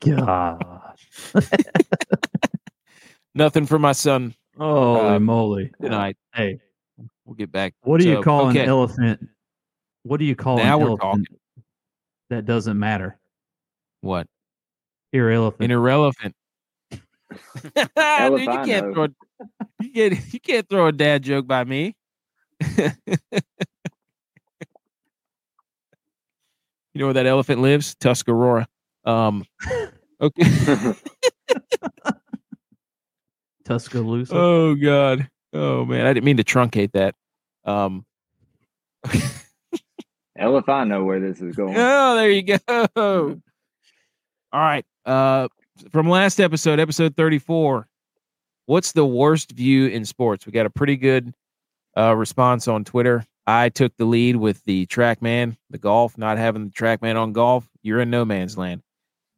Gosh. Nothing for my son Holy Uh, moly. tonight. Hey, We'll get back. what do you call okay. an elephant? What do you call Now an we're elephant talking. that doesn't matter? What? Irrelevant. An irrelevant. Dude, you can't Elefano. throw you can't, you can't throw a dad joke by me. You know where that elephant lives? Tuscarora. Um okay. Tuscaloosa. oh god. Oh man, I didn't mean to truncate that. Um Hell if I know where this is going. Oh, there you go. All All right. Uh, from last episode, episode 34, what's the worst view in sports? We got a pretty good uh, response on Twitter. I took the lead with the TrackMan, the golf, not having the TrackMan on golf. You're in no man's land.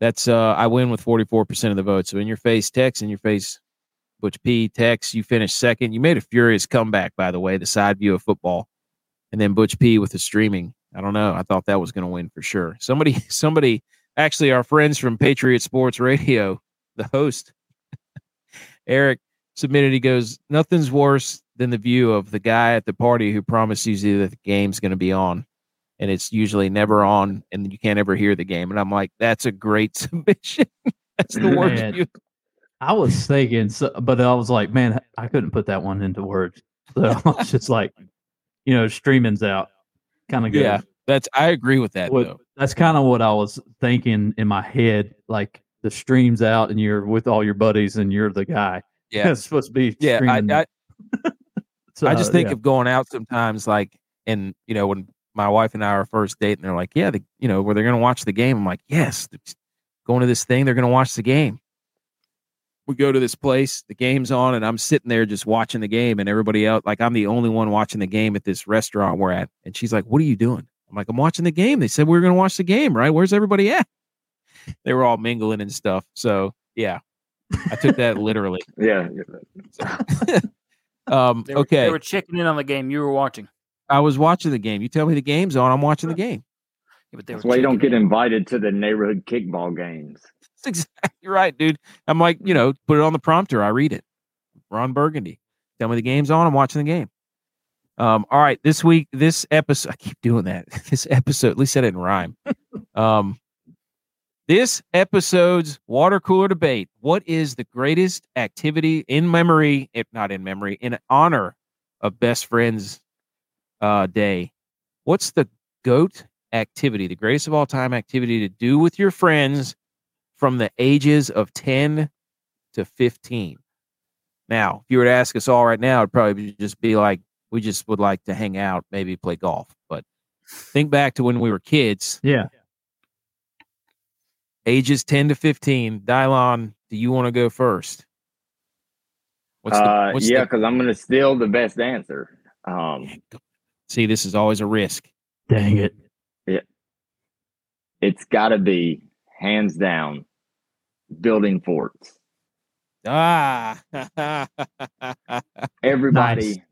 That's uh, I win with 44% of the vote. So in your face, Tex, in your face, Butch P, Tex, you finished second. You made a furious comeback, by the way, the side view of football, and then Butch P with the streaming. I don't know. I thought that was going to win for sure. Somebody, somebody, actually, our friends from Patriot Sports Radio, the host, Eric submitted. He goes, "Nothing's worse than the view of the guy at the party who promises you that the game's going to be on, and it's usually never on, and you can't ever hear the game." And I'm like, "That's a great submission. That's the worst view." I was thinking, so, but I was like, man, I couldn't put that one into words. So I was just like, you know, streaming's out, kind of good. Yeah, that's I agree with that What- though. That's kind of what I was thinking in my head. Like the stream's out, and you're with all your buddies, and you're the guy. Yeah. it's supposed to be. Yeah, I. I, So, I just think yeah. of going out sometimes, like, and you know, when my wife and I are first date, and they're like, "Yeah, the, you know, where they're going to watch the game." I'm like, "Yes, going to this thing, they're going to watch the game." We go to this place, the game's on, and I'm sitting there just watching the game, and everybody else, like, I'm the only one watching the game at this restaurant we're at, and she's like, "What are you doing?" I'm like, "I'm watching the game." They said we were going to watch the game, right? Where's everybody at? They were all mingling and stuff. So yeah, I took that literally. Yeah. Um, They were, okay. They were checking in on the game you were watching. I was watching the game. You tell me the game's on, I'm watching the game. Yeah, but they That's why you don't get in. invited to the neighborhood kickball games. That's exactly right, dude. I'm like, you know, put it on the prompter. I read it. Ron Burgundy. Tell me the game's on. I'm watching the game. Um, all right. This week, this episode, I keep doing that. This episode, at least I didn't rhyme. um, this episode's water cooler debate. What is the greatest activity in memory, if not in memory, in honor of Best Friends uh, Day? What's the GOAT activity, the greatest of all time activity to do with your friends from the ages of 10 to 15. Now, if you were to ask us all right now, it'd probably just be like, we just would like to hang out, maybe play golf. But think back to when we were kids, yeah. Ages 10 to 15. Dylon, do you want to go first? What's uh, what's yeah, because I'm going to steal the best answer. Um, See, this is always a risk. Dang it. it's got to be hands down building forts. Ah, Everybody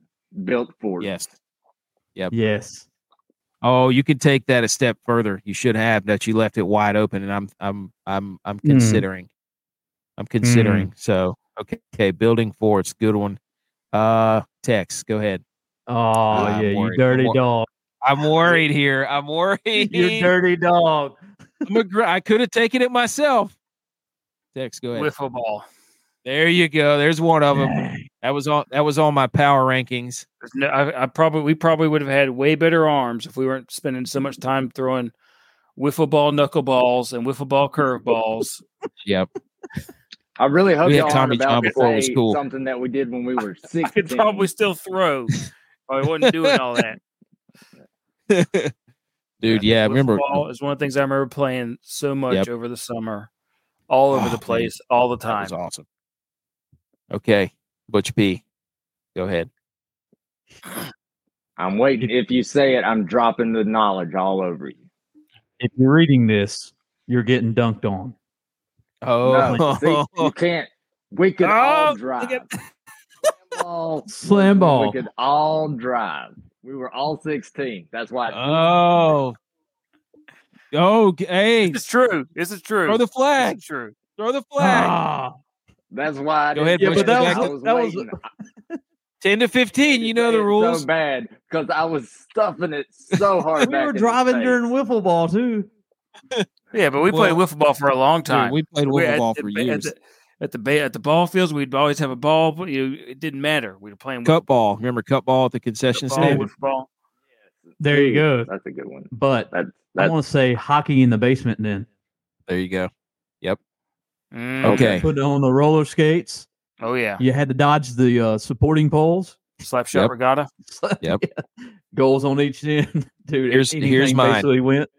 built forts. yes. Yep. Yes. Oh, you could take that a step further. You should have that you left it wide open, and I'm I'm I'm I'm Hmm. considering. I'm considering. So okay, okay, building forts, good one. Uh, Tex, go ahead. Oh I'm yeah, you dirty I'm wor- dog. I'm worried here. I'm worried. You dirty dog. I'm a gr- I could have taken it myself. Tex, go ahead. Wiffle ball. there you go. There's one of them. Dang. That was on. That was on my power rankings. No, I, I probably we probably would have had way better arms if we weren't spending so much time throwing wiffle ball knuckleballs and wiffle ball curveballs. Yep. I really hope We had y'all Tommy aren't about John to before it was say cool. something that we did when we were I could probably still throw. I wasn't doing all that. Dude, yeah, I Wiffle remember ball is one of the things I remember playing so much Yep. over the summer, all over Oh, the man. place, all the that time. was awesome. Okay, Butch P, go ahead. I'm waiting. If you say it, I'm dropping the knowledge all over you. If you're reading this, you're getting dunked on. Oh, No, see, you can't. We could Oh, all drive. at- Slam ball. Slam ball. We could all drive. We were all 16. That's why. oh, oh, g- hey, This is true. This is true. throw the This flag, is true. throw the flag. Ah, That's why. I Go didn't ahead, do Bush, it, that was- I was that was- waiting. Ten to fifteen, you know the It's rules. So bad because I was stuffing it so hard. we back were driving during wiffle ball too. Yeah, but we played Well, wiffle ball for a long Dude, time. we played We- wiffle at ball the for ba- years. At the, at the ba- at the ball fields, we'd always have a ball. But you, know, it didn't matter. We were playing Cup wiffle ball, remember cup ball at the concession ball, stand? wiffle ball. There you go. That's a good one. But That I want to say hockey in the basement. Then There you go. Mm, Okay. put on the roller skates. Oh yeah. You had to dodge the uh, supporting poles. Slap shot Yep. regatta. Yep. Yeah. Goals on each end, dude. Here's- here's mine. Basically went.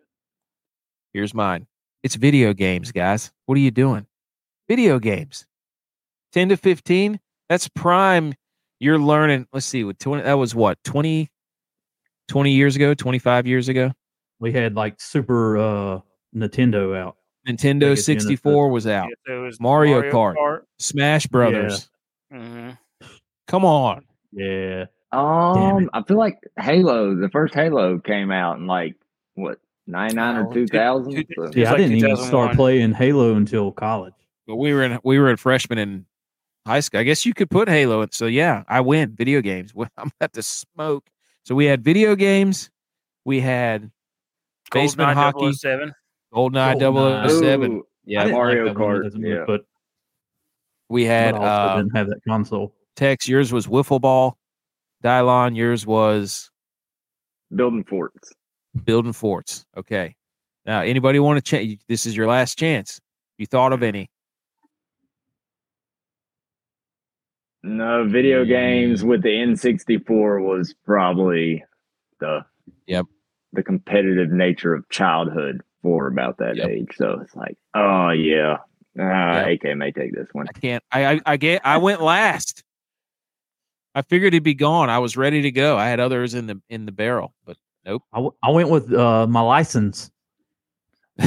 Here's mine. It's video games, guys. What are you doing? Video games. 10 to 15, that's prime. You're learning. Let's see, with 20, that was what, 20, 20 years ago, 25 years ago? We had like Super uh, Nintendo out. Nintendo Sega 64 was out. Yeah, so it was Mario Kart. Smash Brothers. Mhm. Come on. Yeah. Um, I feel like Halo, the first Halo came out in like what ninety nine Oh, or two thousand. two- Yeah, It's I didn't even start playing Halo until college. But we were in we were in freshman in high school. I guess you could put Halo. in- So yeah, I win video games. Well, I'm about to smoke. So we had video games. We had basement hockey, Seven. GoldenEye GoldenEye. 007. Yeah, Mario that one Kart, yeah. but, we had but I also uh, didn't have that console. Tex. Yours was wiffle ball. Dylon. Yours was building forts. building forts. Okay. Now, anybody want to change? This is your last chance. You thought of any? No video games with the N sixty four was probably the Yep. the competitive nature of childhood for about that Yep. age. So it's like, oh yeah, uh, Yep. AK may take this one. I can't. I I, I get. I went last. I figured he'd be gone. I was ready to go. I had others in the in the barrel, but nope. I, w- I went with uh, my license.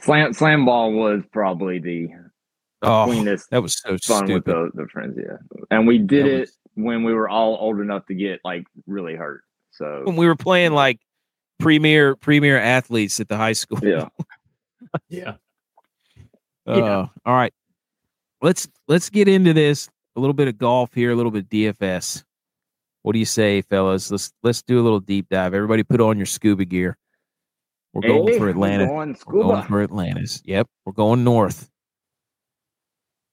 Slam slam ball was probably the oh, cleanest that was so fun with the, the friends, yeah. And we did That it was- when we were all old enough to get like really hurt. So When we were playing like premier premier athletes at the high school. yeah. Yeah. Uh, Yeah. All right. Let's let's get into this. A little bit of golf here, a little bit of DFS. What do you say, fellas? Let's let's do a little deep dive. Everybody put on your scuba gear. We're going Hey, for Atlanta. going We're going scuba. for Atlantis. Yep, we're going north.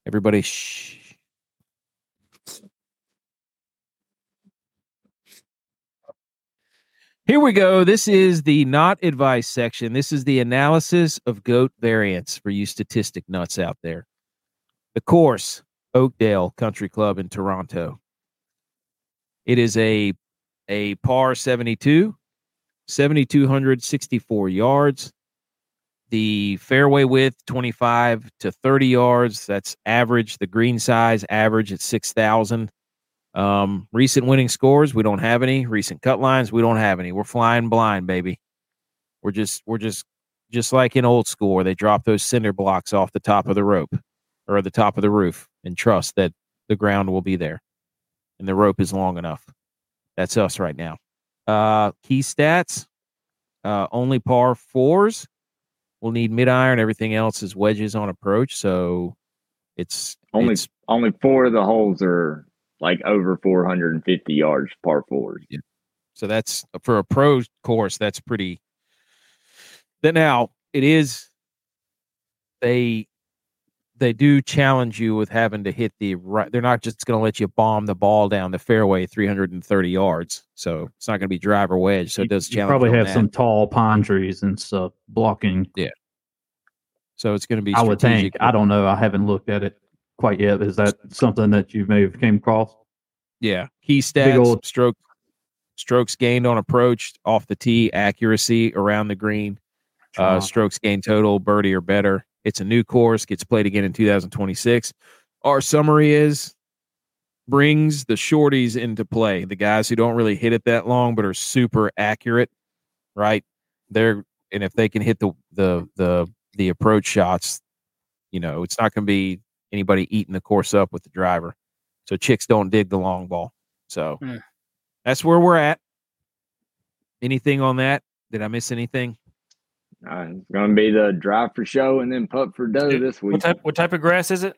Everybody, shh. Here we go. This is the not advice section. This is the analysis of goat variants for you statistic nuts out there. The course, Oakdale Country Club in Toronto. It is a a par 72, 7,264 yards. The fairway width, 25 to 30 yards. That's average. The green size, average at 6,000. Um, recent winning scores, we don't have any. Recent cut lines, we don't have any. We're flying blind, baby. We're just, we're just, just like in old school where they drop those cinder blocks off the top of the rope or the top of the roof and trust that the ground will be there and the rope is long enough. That's us right now. Uh, key stats, uh, only par fours. We'll need mid iron. Everything else is wedges on approach. So it's Only it's, only four of the holes are like over 450 yards par fours. so that's for a pro course. That's pretty. Then now it is. They they do challenge you with having to hit the right. They're not just going to let you bomb the ball down the fairway 330 yards. So it's not going to be driver wedge. So it does you challenge. probably you on have that. some tall pine trees and stuff blocking. Yeah. So it's going to be. I would think. I don't know. I haven't looked at it quite yet. Is that something that you may have came across? Yeah. Key Big stats, old- stroke strokes gained on approach, off the tee, accuracy around the green, uh, Uh, strokes gained total, birdie or better. It's a new course, gets played again in 2026. Our summary is brings the shorties into play, the guys who don't really hit it that long but are super accurate, right? They're and if they can hit the the the the approach shots, you know, it's not going to be anybody eating the course up with the driver. So chicks don't dig the long ball. So Hmm. that's where we're at. Anything on that? Did I miss anything? Uh, it's going to be the drive for show and then putt for dough Dude, this week. What type? What type of grass is it?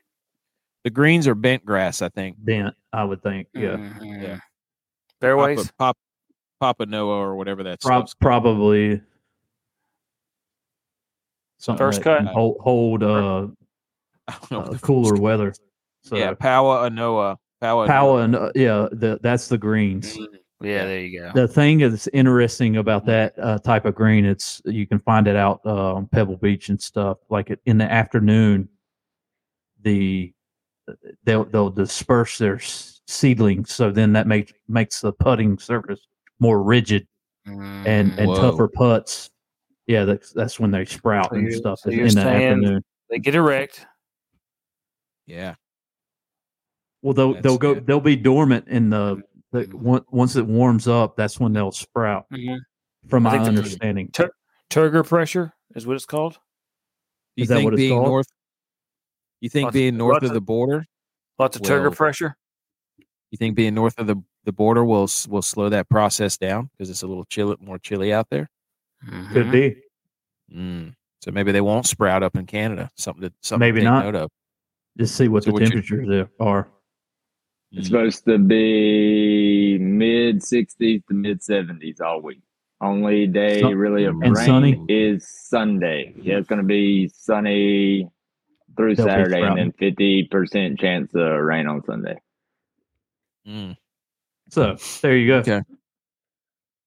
The greens are bent grass, I think. Bent, I would think. Yeah. Mhm. Yeah. Fairways. Papa, Pop, Papa Noah or whatever that's Prob- probably something First that cut. hold, hold uh, uh, cooler weather. So yeah, Poa annua. Powa. Power and uh, yeah, the, that's the greens. Mm, Yeah, there you go. The thing that's interesting about that uh, type of green, it's you can find it out uh, on Pebble Beach and stuff. Like in the afternoon, the they'll they'll disperse their s- seedlings, so then that makes makes the putting surface more rigid and and Whoa. tougher putts. Yeah, that's that's when they sprout So and stuff so in, in the afternoon. They get erect. Yeah. Well, they'll That's they'll go good. they'll be dormant in the, the on- once it warms up. That's when they'll sprout. Mhm. From I my think the- understanding, Turgor pressure is what it's called. You Is that think what it's being called? north? You think Lots- being north of of- the border? Lots of Turgor pressure. You think being north of the, the border will will slow that process down because it's a little chill, more chilly out there. could Mhm. be. Mm. So maybe they won't sprout up in Canada. Something to something Maybe to take not. note of. Just see what So the what temperatures there are. It's Mm. supposed to be mid 60s to mid 70s all week. Only day Sun- really of rain sunny? is Sunday. Yeah, it's going to be sunny through They'll Saturday and then 50% chance of rain on Sunday. Mm. So there you go. Okay.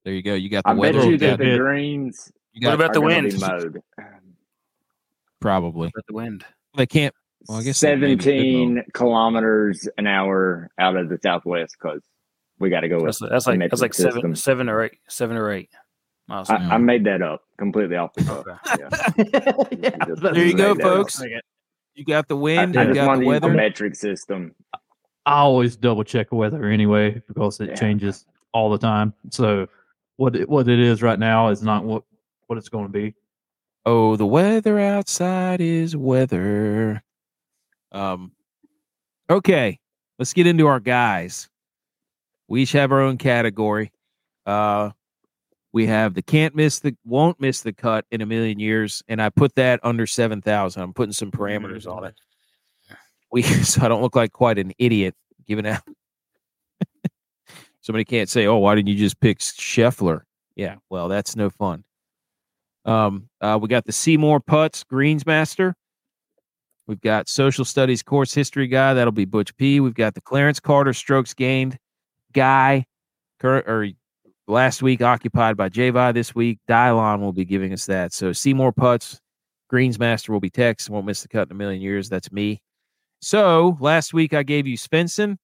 There you go. You got the I bet weather. you You that the greens you What about the are wind? be mowed. probably. About the wind. They can't. Well, I guess they maybe could mow. 17 kilometers an hour out of the southwest because we got to go with That's, that's like that's like seven system. seven or eight seven or eight miles. I, an I made that up completely off the cuff. Okay. Yeah. There you go, Made that up. folks. You got the wind. I you just got wanted the to use the metric system. I always double check weather anyway because it Yeah. changes all the time. So what it, what it is right now is not what what it's going to be. Oh, the weather outside is weather. Um, okay, let's get into our guys. We each have our own category. Uh, we have the can't miss the won't miss the cut in a million years, and I put that under seven thousand. I'm putting some parameters on it. We so I don't look like quite an idiot giving out. Somebody can't say, "Oh, why didn't you just pick Scheffler?" Yeah, well, that's no fun. Um, uh, we got the Seymour Putts Greensmaster. We've got social studies course history guy. That'll be Butch P. We've got the Clarence Carter strokes gained guy. Current or last week occupied by Javi. This week Dylon will be giving us that. So Seymour Putts Greensmaster will be Tex. Won't miss the cut in a million years. That's me. So last week I gave you Svensson.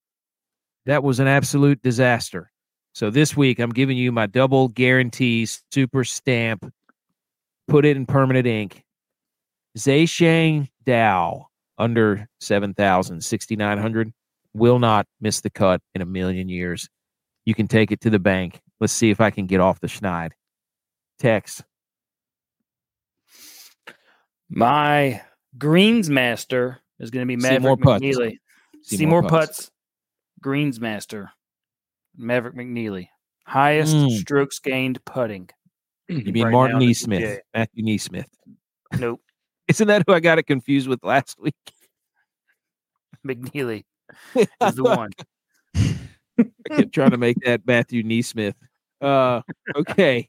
That was an absolute disaster. So this week I'm giving you my double guarantees super stamp put it in permanent ink. Zhang Dao under 7,000, 6,900 will not miss the cut in a million years. You can take it to the bank. Let's see if I can get off the schneid. Text. My Greensmaster is going to be Maverick Putts. McNeely. Seymour Putts, Greensmaster, Maverick McNeely. Highest Mm. strokes gained putting. You mean right Martin NeSmith? Matthew NeSmith. Nope, Isn't that who I got it confused with last week? McNeely is the one. I kept trying to make that Matthew NeSmith. Uh, okay.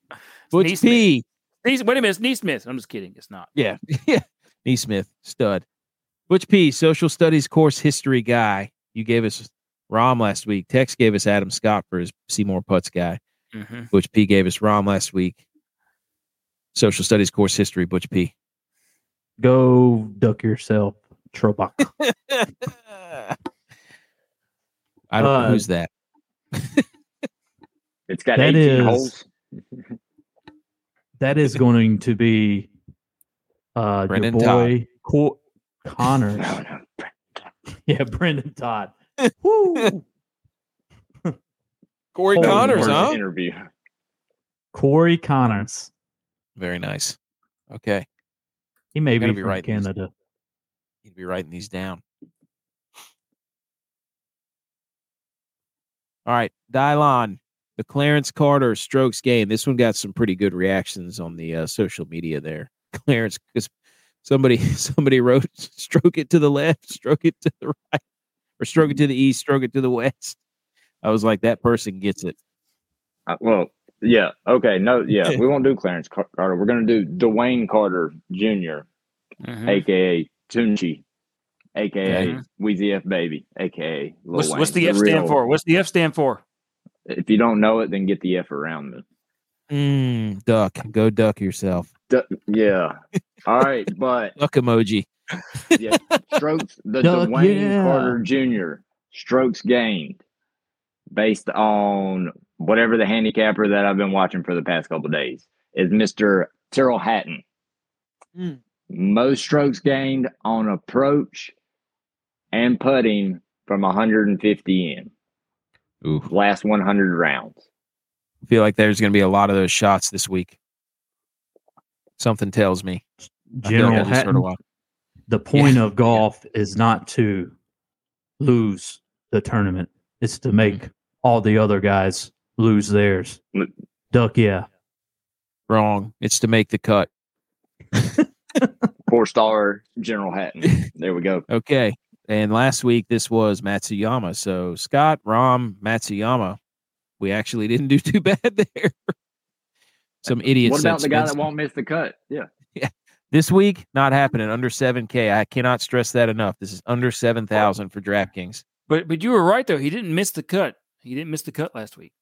Butch NeSmith. P. Nees- wait a minute, it's NeSmith. I'm just kidding. It's not. Yeah. Yeah. NeSmith, stud. Butch P, social studies course history guy. You gave us Rahm last week. Tex gave us Adam Scott for his Seymour Putts guy. Mhm. Butch P gave us Rahm last week. Social studies course history, Butch P. Go duck yourself, Trobach. I don't know Uh, who's that. It's got That 18 is- holes. that is going to be uh your Brendan boy Cor- Conners. No, no. yeah, Brendan Todd. Woo! Corey Holy Conners, huh? Interview. Corey Conners. Very nice. Okay. He may be, be from right, these- Canada. Need to be writing these down. All right, Dylon, the Clarence Carter strokes game. This one got some pretty good reactions on the uh, social media there. Clarence, because somebody somebody wrote, "Stroke it to the left, stroke it to the right, or stroke it to the east, stroke it to the west." I was like, that person gets it. Uh, well, yeah. Okay. No, yeah. we won't do Clarence Carter. We're going to do Dwayne Carter Jr., Mhm. aka Tunechi, aka Mhm. Weezy F Baby, aka Lil What's, Wayne, what's the F real- stand for? What's the F stand for? If you don't know it, then get the F around me. Mm, duck, go duck yourself. Du- yeah. All right, but Duck emoji. yeah, strokes the Duck, Dwayne yeah. Carter Jr. strokes gained based on whatever the handicapper that I've been watching for the past couple of days is Mr. Tyrrell Hatton. Hmm. Most strokes gained on approach and putting from 150 in Ooh, last 100 rounds. I feel like there's going to be a lot of those shots this week. Something tells me. I like I General just Hatton, the point of golf is not to lose the tournament. It's to make all the other guys lose theirs. Duck, yeah. Wrong. It's to make the cut. Four star General Hatton. There we go. Okay. And last week this was Matsuyama. So Scott, Rahm, Matsuyama. We actually didn't do too bad there. Some idiots. What about the guy that won't miss the cut? Yeah. Yeah. This week, not happening. Under 7K. I cannot stress that enough. This is under 7,000 for DraftKings. But but you were right though. He didn't miss the cut. He didn't miss the cut last week.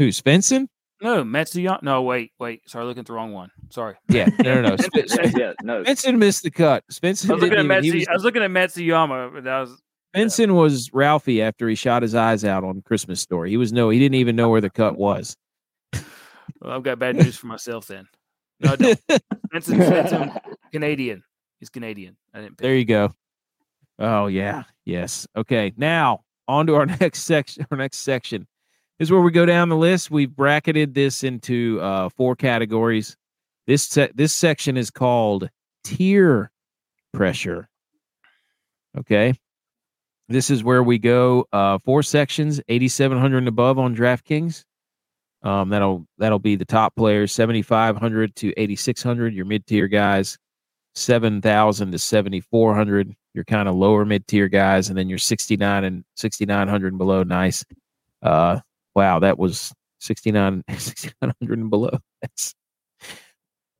Who, Svensson? No, Matsuyama. No, wait, wait. Sorry, looking at the wrong one. Sorry. Yeah, no, no, no. Sp- yeah, yeah, no. Svensson missed the cut. Svensson I was looking didn't at Matsu, was, I was looking at Matsuyama. But that was Svensson was Ralphie after he shot his eyes out on Christmas Story. He was no, he didn't even know where the cut was. well, I've got bad news for myself then. No, I don't. Vincent, Vincent, Canadian. He's Canadian. I didn't. Pick. There you go. Oh yeah, yes. Okay, now on to our next section. Our next section this is where we go down the list. We've bracketed this into uh, four categories. This se- this section is called tier pressure. Okay, this is where we go uh, four sections, eighty seven hundred and above on DraftKings. Um, that'll that'll be the top players, seventy five hundred to eighty six hundred. Your mid tier guys, seven thousand to seventy four hundred. Your kind of lower mid tier guys, and then your sixty nine and sixty nine hundred and below. Nice. Uh, wow, that was 69, 6900 and below. That's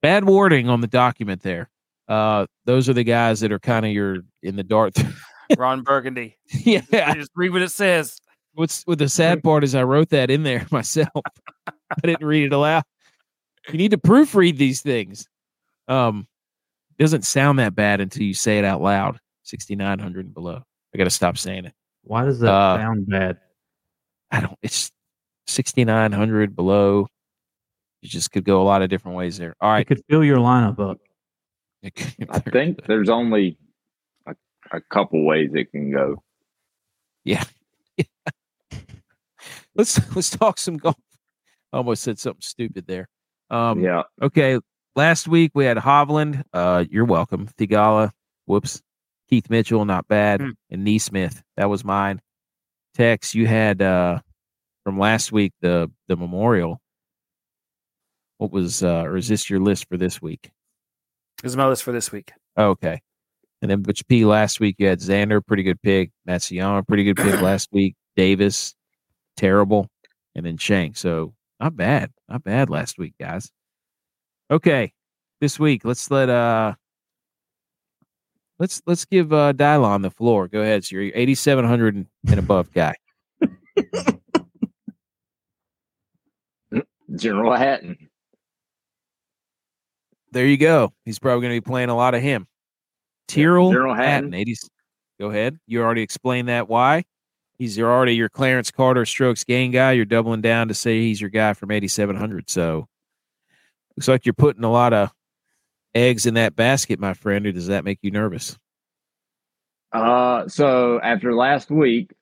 bad wording on the document there. Uh, those are the guys that are kind of your in the dark. Ron Burgundy. yeah. Just read what it says. What's what the sad part is I wrote that in there myself. I didn't read it aloud. You need to proofread these things. Um, doesn't sound that bad until you say it out loud. 6900 and below. I got to stop saying it. Why does that Uh, sound bad? I don't. It's 6900 below. You just could go a lot of different ways there. All right. I could fill your lineup up. I think there's only a, a couple ways it can go. Yeah. Let's let's talk some golf. I almost said something stupid there. Um, yeah. Okay. Last week we had Hovland. Uh, you're welcome. Theegala. Whoops. Keith Mitchell, not bad. Hmm. And NeSmith. That was mine. Tex, you had uh from last week the the memorial. What was uh or is this your list for this week? This is my list for this week. Okay. And then Butch P last week you had Xander, pretty good pick. Matsuyama, pretty good pick last week. Davis, terrible. And then Shank. So not bad. Not bad last week, guys. Okay. This week, let's let uh let's let's give uh Dylon the floor. Go ahead. So you're eighty seven hundred and and above guy. General Hatton. There you go. He's probably gonna be playing a lot of him. Tyrrell General Hatton, Hatton. 80s. Go ahead. You already explained that why. He's your- already your Clarence Carter strokes gain guy. You're doubling down to say he's your guy from 8,700. So looks like you're putting a lot of eggs in that basket, my friend. Or does that make you nervous? Uh, so after last week,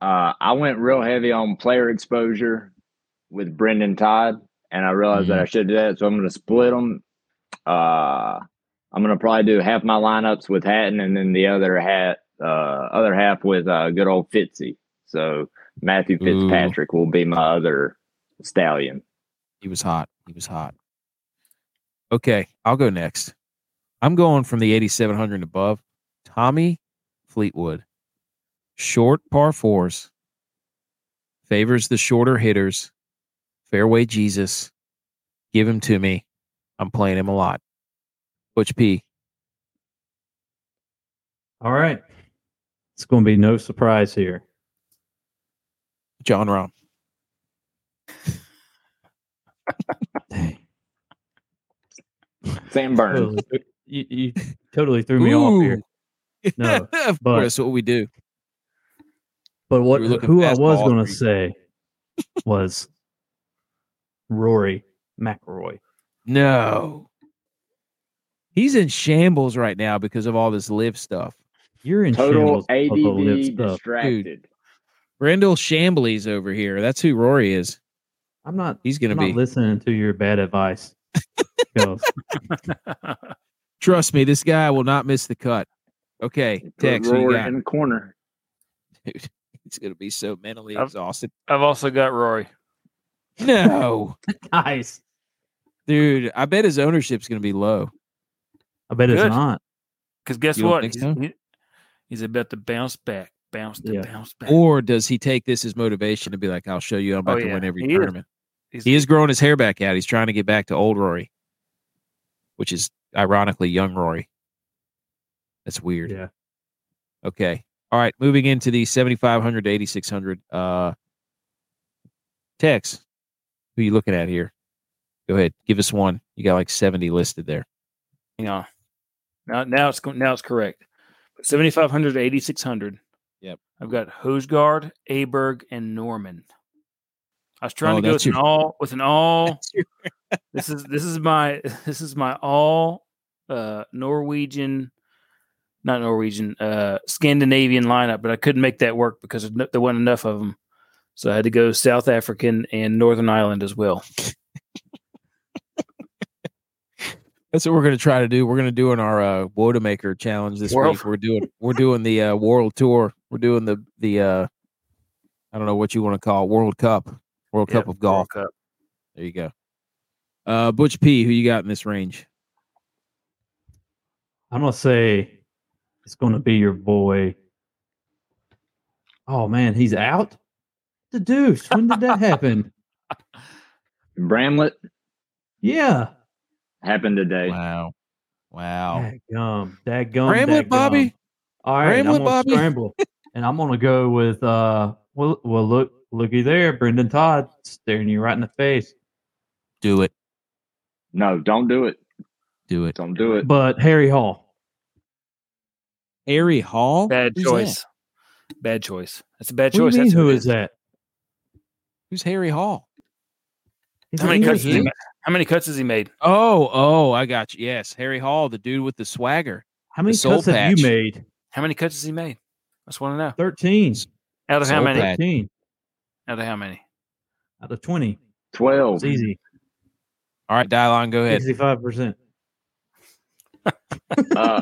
uh, I went real heavy on player exposure with Brendan Todd, and I realized that I should do that. So I'm going to split them. Uh, I'm going to probably do half my lineups with Hatton, and then the other hat, uh, other half with uh, good old Fitzy. So Matthew Ooh. Fitzpatrick will be my other stallion. He was hot. He was hot. Okay, I'll go next. I'm going from the 8,700 and above. Tommy Fleetwood, short par fours, favors the shorter hitters. Fairway Jesus, give him to me. I'm playing him a lot. Butch P. All right. It's going to be no surprise here. John Rahm. Dang. Sam Burns. Totally, you, you totally threw me off here. No, of but- course, that's what we do. But what You were looking who I was going to say was Rory McIlroy. No. He's in shambles right now because of all this LIV stuff. You're in Total shambles of the LIV ADD stuff. distracted. Brendel Shamblies over here. That's who Rory is. I'm not. He's going to be. listening to your bad advice. Trust me, this guy will not miss the cut. Okay, Put Tex, Rory got? in the corner. Dude, he's going to be so mentally I've- exhausted. I've also got Rory. No, nice. dude, I bet his ownership's going to be low. I bet it's Good. not. Because guess You don't what? think He's, so? he- he's about to bounce back, bounce to Yeah. bounce back. Or does he take this as motivation to be like, I'll show you I'm about Oh, to yeah. win every He is. tournament? He's- He is growing his hair back out. He's trying to get back to old Rory, which is ironically young Rory. That's weird. Yeah. Okay. All right. Moving into the 7,500 to 8,600. Uh, Tex, who you looking at here? Go ahead. Give us one. You got like 70 listed there. Hang on. Now, now it's now it's correct. Seventy five hundred to eighty six hundred. Yep. I've got Højgaard, Aberg, and Norrman. I was trying Oh, to go with an all with an all. this is this is my this is my all uh Norwegian, not Norwegian, uh Scandinavian lineup, but I couldn't make that work because there wasn't enough of them. So I had to go South African and Northern Ireland as well. That's what we're going to try to do. We're going to do in our uh, Wodamaker challenge this World- week. We're doing we're doing the uh, World Tour. We're doing the the uh, I don't know what you want to call it, World Cup, World Yep, Cup of golf. Cup. There you go. Uh, Butch P, who you got in this range? I'm gonna say it's gonna be your boy. Oh man, he's out. The deuce. When did that happen? Bramlett Yeah. happened today. Wow, wow. Dadgum. Dadgum. Bramlett, dadgum. Bobby. All right, I'm Bramlett, gonna Bobby. scramble, and I'm gonna go with uh. Well, well, look, looky there, Brendan Todd staring you right in the face. Do it, No, don't do it. do it. Don't do it. But Harry Hall. Harry Hall. Bad Who's choice. Bad choice. That's a bad What do you choice. mean? That's Who it is that? Who's Harry Hall? How many cuts? English Has he, how many cuts has he made? Oh, oh, I got you. Yes, Harry Hall, the dude with the swagger. How many soul cuts have you made? How many cuts has he made? I just want to know. Thirteen. Out of how many? patch. Thirteen Out of how many? out of twenty. Twelve. It's easy. All right, Dylon, go ahead. Sixty-five percent. uh,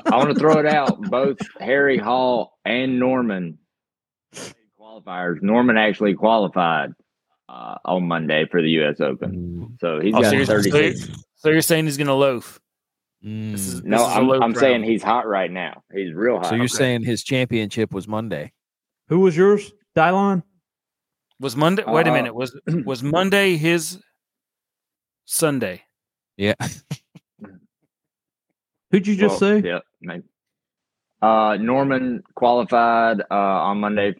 I want to throw it out. Both Harry Hall and Norrman qualifiers. Norrman actually qualified uh, on Monday for the U.S. Open, so he's Oh, got so, you're, so, 36. you're, so you're saying he's going to loaf? Mm. This is, No, this is a I'm, loaf I'm saying he's hot right now. He's real hot. So you're okay. saying his championship was Monday? Who was yours? Dylon? was Monday. Wait a Uh, minute. Was was Monday his Sunday? Yeah. Who'd you just Well, say? Yeah. maybe. Uh, Norrman qualified uh, on Monday.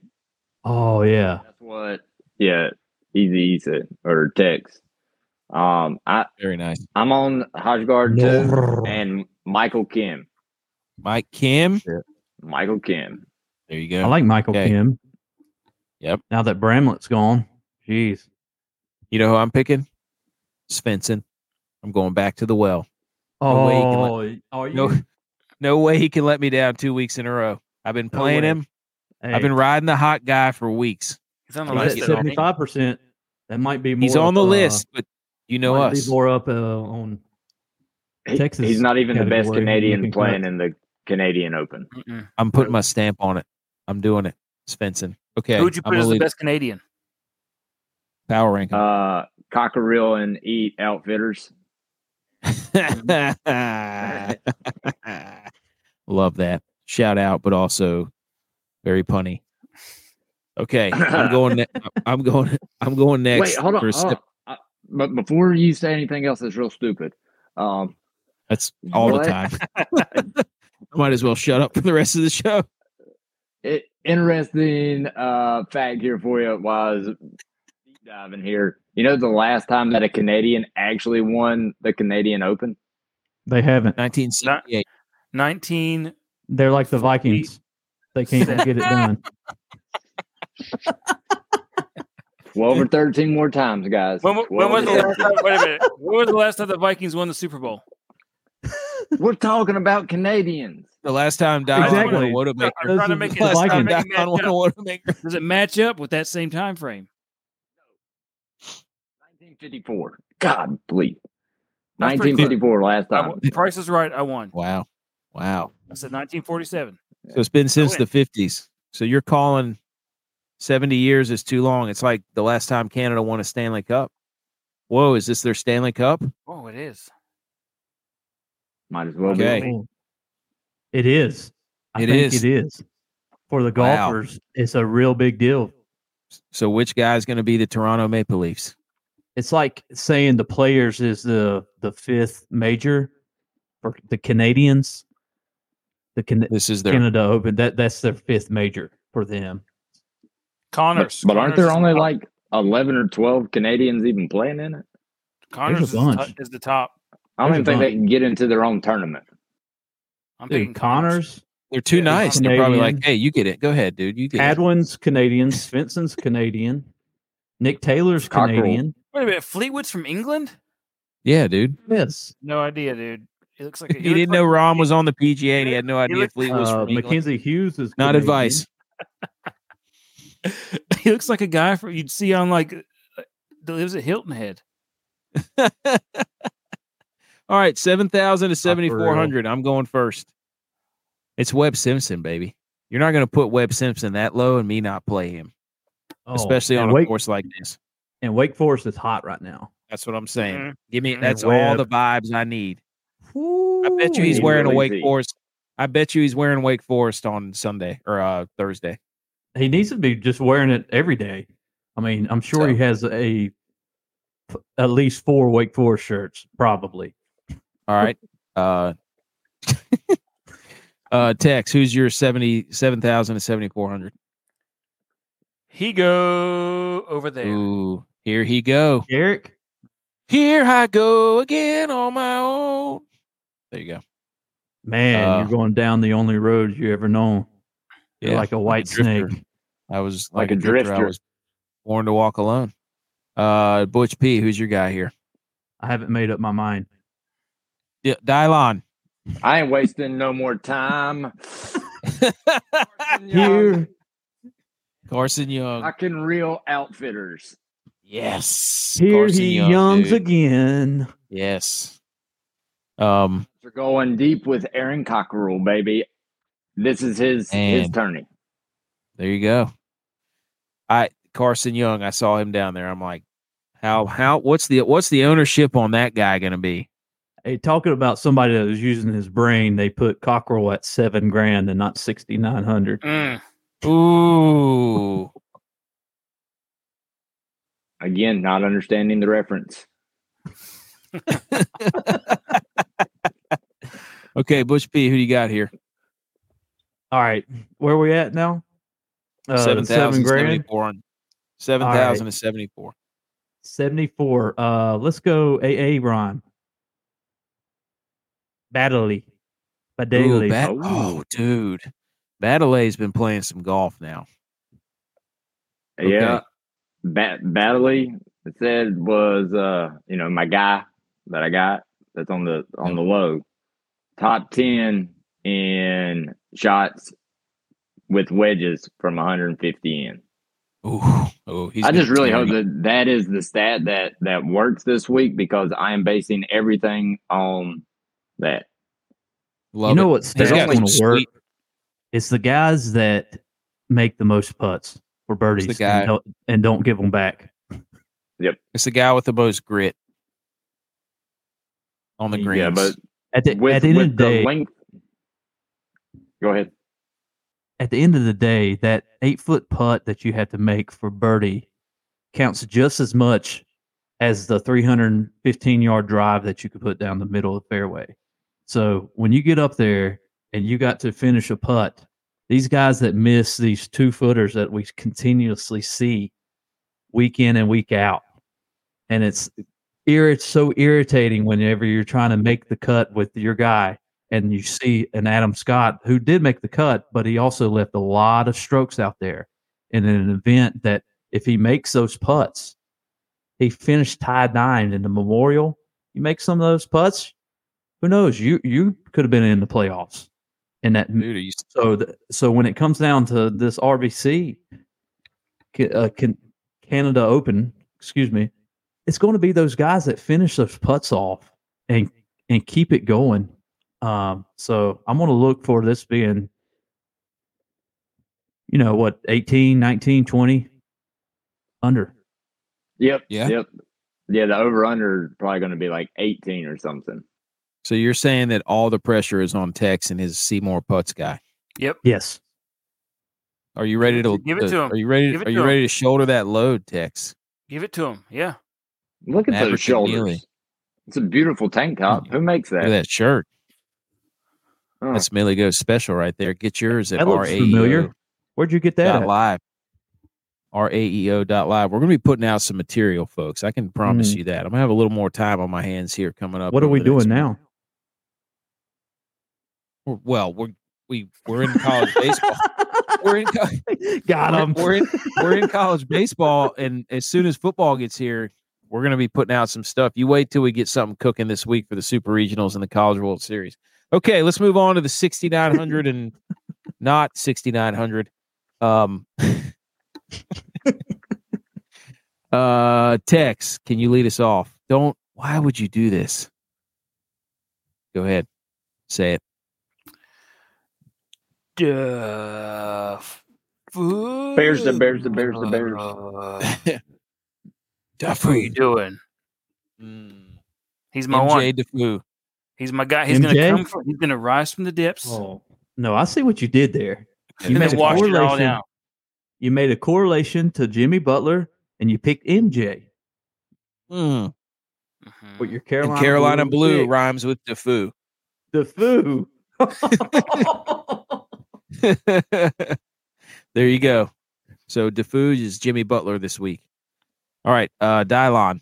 Oh yeah. That's what. Yeah, Easy said or text. Um, I Very nice. I'm on Højgaard too, No. and Michael Kim. Mike Kim. Michael Kim. There you go. I like Michael Okay. Kim. Yep. Now that Bramlett's gone, jeez. You know who I'm picking? Svensson. I'm going back to the well. No way he can let- Oh, are you? No, no way he can let me down two weeks in a row. I've been playing way. him. Hey, I've been riding the hot guy for weeks. He's on the He's he's list. at getting isn't he? seventy-five percent. That might be. More He's on up, the uh, list, but you know might be us. more up uh, on. He- Texas he's not even the best Canadian playing in the Canadian Open. Mm-mm. I'm putting my stamp on it. I'm doing it. Svensson. Okay. Who would you I'm put as the leave- best Canadian? power ranking? Uh, Cockerill and Eat Outfitters. Love that. Shout out, but also very punny. Okay, I'm going. Ne- I'm going. I'm going next. Wait, hold on. for hold Step- on. Uh, but before you say anything else that's real stupid, um, That's all What? the time. I might as well shut up for the rest of the show. it, interesting uh, fact here for you was deep diving here. You know, the last time that a Canadian actually won the Canadian Open? They haven't. 1968. Nineteen. They're like the Vikings. They can't get it done. 12 or 13 more times, guys. When, when was the last time? Wait a minute. When was the last time the Vikings won the Super Bowl? We're talking about Canadians. The last time Dion Exactly. won a Wodamaker. I'm trying to make it. Last time to make it Dion match won a up. Wodamaker. Does it match up with that same time frame? 1954. God, please. 1954 last time. won- Price is right. I won. Wow. Wow. I said 1947. So it's been since the fifties. So you're calling seventy years is too long. It's like the last time Canada won a Stanley Cup. Whoa, is this their Stanley Cup? Oh, it is. Might as well Okay. be. It is. I It think is. It is. For the Wow. golfers, it's a real big deal. So which guy's going to be the Toronto Maple Leafs? It's like saying the players is the the fifth major for the Canadians. The Can- This is their Canada Open that that's their fifth major for them. But, Conners. but aren't there only the like 11 or 12 Canadians even playing in it? Conners is the, bunch. top, is the top. I don't There's even a think they can get into their own tournament. I'm Dude, thinking Conners. Conners, they're too Yeah, nice. They're probably like, "Hey, you get it. Go ahead, dude. You get it." Canadian, Svensson's Canadian, Nick Taylor's Cockrell. Canadian. Wait a minute. Fleetwood's from England? Yeah, dude. Yes. No idea, dude. He looks like a, He looks didn't like- know Rahm was on the PGA, and he had no idea looked- Fleet was Uh, from England. Mackenzie Hughes is Not advice. he looks like a guy from you'd see on like uh, that lives at Hilton Head. All right, seven thousand to seventy four hundred. I'm going first. It's Webb Simpson, baby. You're not going to put Webb Simpson that low and me not play him, Oh, especially and on a Wake, course like this. And Wake Forest is hot right now. That's what I'm saying. Mhm. Give me that's all the vibes I need. I bet you he's Ooh. wearing a Wake deep. Forest. I bet you he's wearing Wake Forest on Sunday or uh Thursday. He needs to be just wearing it every day. I mean, I'm sure he has a at least four Wake Forest shirts, probably. All right. Uh uh Tex, who's your seventy seven thousand to seventy four hundred? He go over there. Ooh, here he go. Eric, Here I go again on my own. There you go. man, Uh, you're going down the only road you ever known. You're Yeah, like a white drifter. snake. I was Like like, a a drifter. I was born to walk alone. Uh, Butch P, who's your guy here? I haven't made up my mind. Yeah, Dylon. I ain't wasting no more time. Here, Carson Young. I can reel outfitters. Yes. here Carson he Young, youngs dude. again. Yes. Um, They're going deep with Aaron Cockerell, baby. This is his his turning. there you go. I Carson Young, I saw him down there. I'm like, how how what's the what's the ownership on that guy gonna be? Hey, talking about somebody that was using his brain, they put Cockrell at seven grand and not sixty nine hundred. Mm. Ooh. Again, not understanding the reference. Okay, Butch P, who do you got here? All right, where we at now? Uh, seven seven thousand grand, seventy four. Seven All right. seventy four. seventy four. Uh, let's go. AA Ron. Baddeley, Ooh, Baddeley. Bat- oh, dude. Baddeley's been playing some golf now. Okay. Yeah. Bat- Baddeley said was uh you know my guy that I got that's on the on the low top ten in shots with wedges from 150 in. Ooh, oh, he's I just really hope that that is the stat that that works this week because I am basing everything on that. Love you know it. what He's stat's got going to work? It's the guys that make the most putts for birdies the guy. and, don't, and don't give them back. Yep, it's the guy with the most grit on the greens. Yeah, but At the, with, at the end of the day, length. Go ahead. At the end of the day, that eight foot putt that you have to make for birdie counts just as much as the 315 yard drive that you could put down the middle of the fairway. So when you get up there and you got to finish a putt, these guys that miss these two footers that we continuously see week in and week out, and it's it's so irritating whenever you're trying to make the cut with your guy and you see an Adam Scott who did make the cut, but he also left a lot of strokes out there in an event that if he makes those putts, he finished tied nine in the Memorial. You make some of those putts, who knows? You you could have been in the playoffs. in that Dude, so th- so when it comes down to this RBC, uh, Can- Canada Open, excuse me, it's going to be those guys that finish those putts off and and keep it going. Um, so I'm going to look for this being, you know, what 18, 19, 20 under. Yep. Yeah. Yep. Yeah, the over under probably going to be like 18 or something. so you're saying that all the pressure is on Tex and his Seymour Putts guy. Yep. Yes. Are you ready to Give it to him. Are you ready? Give it Are to you him. ready to shoulder that load, Tex? Give it to him. Yeah. Look at Maverick those shoulders. Neely. It's a beautiful tank top. Who makes Look at that? that shirt. That's Millie Goes special right there. Get yours at That looks familiar. Where'd you get that? live. R A E O dot live. We're gonna be putting out some material, folks. I can promise hmm. you that. I'm gonna have a little more time on my hands here coming up. What are we doing now? We're- Well, we're we we're in college baseball. We're in co- Got we're, him. we're in we're in college baseball, and as soon as football gets here, we're gonna be putting out some stuff. You wait till we get something cooking this week for the Super Regionals and the College World Series. Okay, let's move on to the 6900 and not 6900. Um, uh, Tex, can you lead us off? Don't. Why would you do this? Go ahead, say it. Duh. Bears, the Bears, the Bears, the Bears. What are you doing? Mm. He's my MJ one. Daffue. He's my guy. He's gonna come. From, he's gonna rise from the dips. Oh, no, I see what you did there. You and made a it all correlation. down. You made a correlation to Jimmy Butler, and you picked MJ. Mm. Mhm. But your And Carolina, Carolina Blue Blue rhymes with Daffue. the foo. there you go. So Daffue is Jimmy Butler this week. All right, uh Dylon.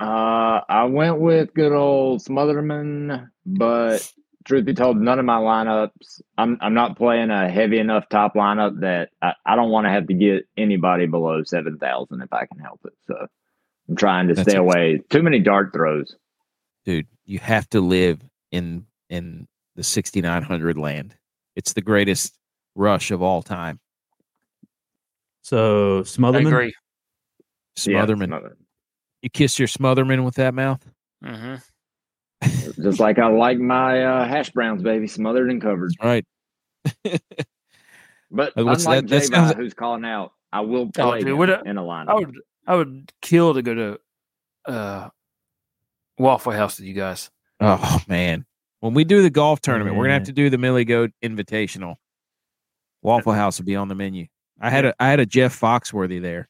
Uh, I went with good old Smotherman, but truth be told, none of my lineups. I'm I'm not playing a heavy enough top lineup that I, I don't want to have to get anybody below seven thousand if I can help it. So I'm trying to That's stay awesome. away. Too many dart throws. Dude, you have to live in in the 6900 land. It's the greatest rush of all time. So I Smotherman. Yeah, Smotherman. Smotherman. You kiss your Smotherman with that mouth? hmm Just like I like my uh, hash browns, baby, smothered and covered. All right. But what's unlike that- that sounds- who's calling out, I will Oh, play dude, him in a lineup. I would. I would kill to go to uh, Waffle House with you guys. Oh man. When we do the golf tournament, we're gonna have to do the Millie Goat Invitational. Waffle House will be on the menu. I had a I had a Jeff Foxworthy there.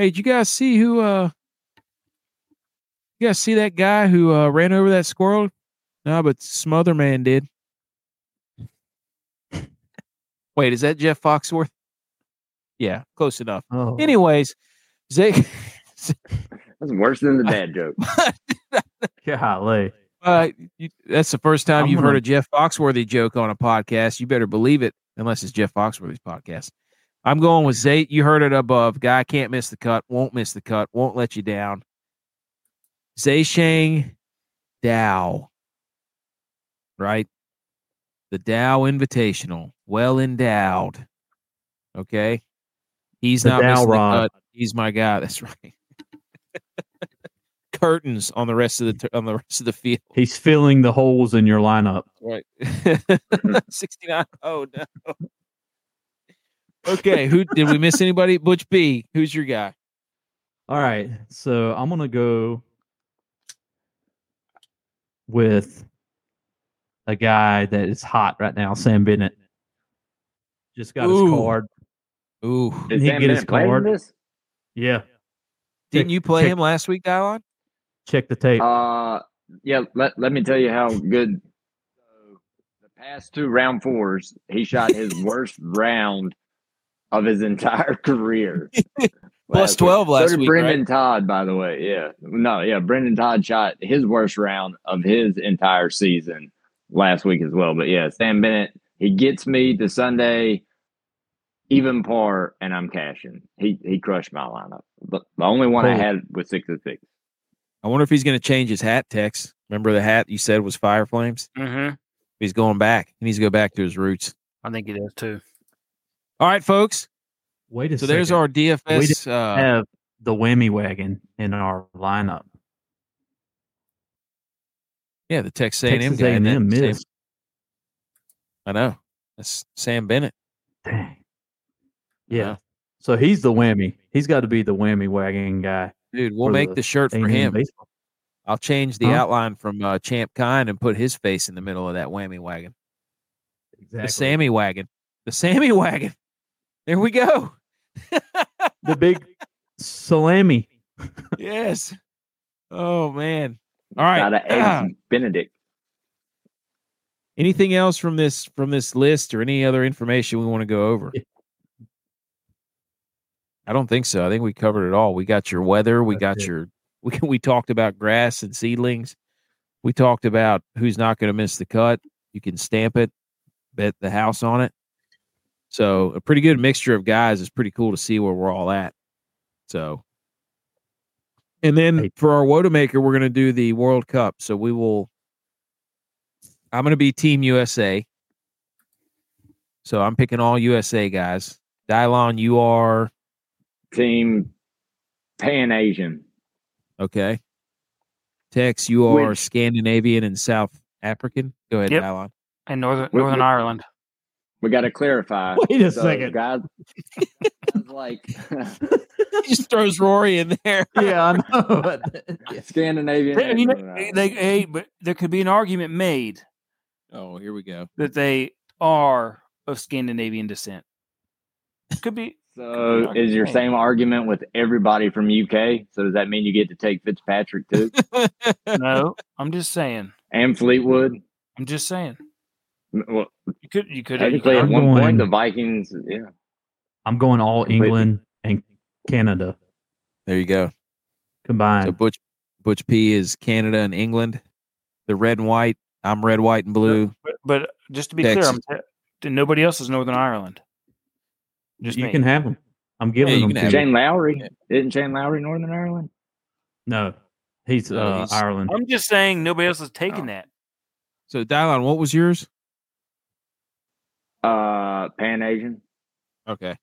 Hey, did you guys see who uh you guys see that guy who uh ran over that squirrel? No, but Smotherman did. Wait, is that Jeff Foxworth? Yeah, close enough. Oh. Anyways, Zay That's worse than the dad joke. golly. Uh, you, that's the first time I'm you've heard gonna- a Jeff Foxworthy joke on a podcast. You better believe it, unless it's Jeff Foxworthy's podcast. I'm going with Zay. You heard it above. Guy can't miss the cut, won't miss the cut, won't let you down. Zay Shang Dow, right? The Dow Invitational, well endowed. Okay, he's The not Dow missing the cut. He's my guy. That's right. Curtains on the rest of the on the rest of the field. He's filling the holes in your lineup. Right. 69. Oh no. Okay, who did we miss anybody? Butch B. Who's your guy? All right. So I'm gonna go with a guy that is hot right now, Sam Bennett. Just got Ooh. his card. Ooh. Did He Sam get his Bennett play card. this? Yeah. Didn't Check- you play check- him last week, Dylon? Check the tape. Uh, yeah. Let Let me tell you how good. So the past two round fours, he shot his worst round of his entire career. Plus Last 12 week. last so did week, Brendon Todd, by the way. Yeah, no, yeah. Brendon Todd shot his worst round of his entire season last week as well. But yeah, Sam Bennett, he gets me to Sunday. even par, and I'm cashing. He he crushed my lineup. The, the only one I had was six of six. I wonder if he's going to change his hat, Tex. Remember the hat you said was Fire Flames? Mm-hmm. He's going back. He needs to go back to his roots. I think he does too. All right, folks. Wait a So second. there's our DFS. Uh, have the whammy wagon in our lineup. yeah, the Texas A&M Texas guy. A&M Sam- I know. That's Sam Bennett. Dang. Yeah. So he's the whammy. He's got to be the whammy wagon guy. Dude, we'll make the the shirt for A&M him. baseball. I'll change the Huh? outline from uh, Champ Kind and put his face in the middle of that whammy wagon. Exactly. The Sammy wagon. The Sammy wagon. There we go. the big salami. yes. Oh man. All right. Got a Ah. eggs Benedict. Anything else from this from this list or any other information we want to go over? I don't think so. I think we covered it all. We got your weather. We That's got it. your we we talked about grass and seedlings. We talked about who's not going to miss the cut. You can stamp it, bet the house on it. So a pretty good mixture of guys is pretty cool to see where we're all at. So, and then for our Wodamaker, we're going to do the World Cup. So we will. I'm going to be Team USA. So I'm picking all USA guys. Dylon, you are Team Pan Asian. okay. Tex, you are Which- Scandinavian and South African. Go ahead, Yep. Dylon. And Northern Northern. Ireland. We got to clarify. Wait a So, second. guys. guys like He just throws Rory in there. yeah, I know. but- yeah. Scandinavian. They, and you know, Northern Ireland. they, hey, but there could be an argument made Oh, here we go. that they are of Scandinavian descent. Could be. So is your same argument with everybody from UK? So does that mean you get to take Fitzpatrick too No, I'm just saying. and Fleetwood? I'm just saying. Well, You could. You could. You technically, could at I'm one going- point, the Vikings. Yeah, I'm going all England and Canada There you go. So combined. Butch Butch P is Canada and England. The red and white. I'm red, white, and blue. but, but just to be clear, I'm, nobody else is Northern Ireland. Just you me. can have them. I'm giving you them can to have you. Lowry isn't Shane Lowry Northern Ireland? No, he's, No, uh, he's- Ireland. I'm just saying nobody else is taking Oh. that. So Dylon, what was yours? Uh, Pan Asian. Okay.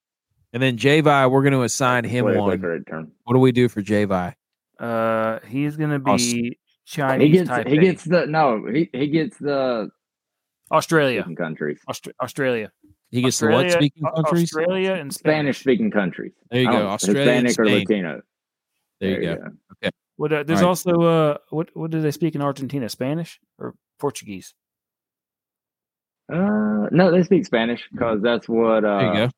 And then Javi, we're going to assign him Politically one. correct. What do we do for Javi? Uh, he's gonna Aus- be Chinese. He gets Taipei. he gets the no he he gets the Australia. speaking countries, Aust- Australia. He gets the what speaking countries? Australia and Spanish Spanish. speaking countries. There you go. don't- Australia and Hispanic or Spain. Latino. There you go. Okay. What, uh, there's All right. also uh, what what do they speak in Argentina? Spanish or Portuguese? Uh, no, they speak Spanish because that's what uh, There you go.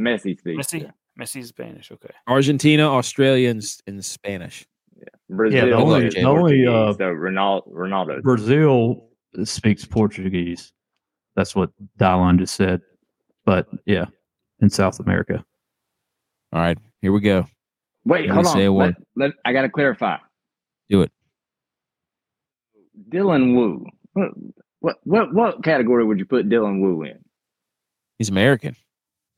Messi speaks. Messi. yeah. Messi's Spanish. Okay. Argentina, Australians, and, s- and Spanish. Yeah. Brazil. only- the only, uh, so Ronaldo, Ronaldo. Brazil speaks Portuguese. That's what Dylan just said. But yeah, in South America. All right. Here we go. Wait, Let hold say on. Let, let, I got to clarify. Do it. Dylan Wu. What, what what what category would you put Dylan Wu in? He's American.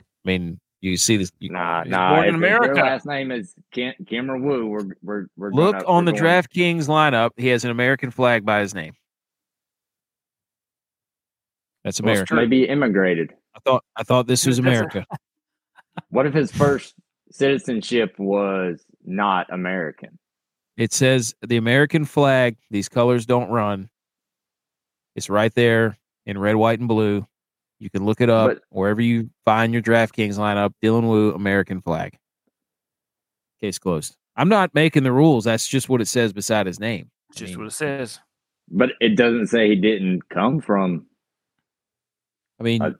I mean, you see this. You, Nah, he's- nah. born in if- if Their America. last name is Kim, Kim or Wu. We're we're we're Look gonna- on we're the going- DraftKings lineup. He has an American flag by his name. That's Well, America. true. Maybe immigrated. I thought I thought this was America. What if his first citizenship was not American? It says the American flag. These colors don't run. It's right there in red, white, and blue. You can look it up But- wherever you find your DraftKings lineup. Dylan Wu, American flag. Case closed. I'm not making the rules. That's just what it says beside his name. It's just mean- what it says. But it doesn't say he didn't come from I mean, Uh,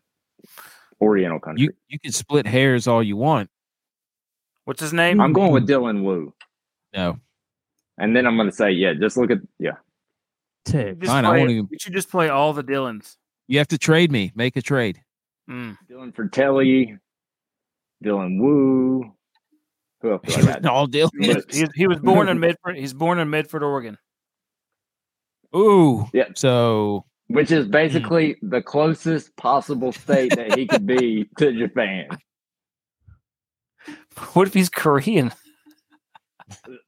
Oriental country. you you can split hairs all you want. What's his name? I'm going with Dylan Wu. No, And then I'm going to say, yeah, just look at, yeah. Tex. Just Fine, I won't even- We should just play all the Dylans. you have to trade me. Make a trade. Mm. Dylan Frittelli, Dylan Wu. Who else do I got? all Dylan. But- He, he was born in Medford. He's born in Medford, Oregon. Ooh. Yeah. So Which is basically the closest possible state that he could be to Japan. What if he's Korean?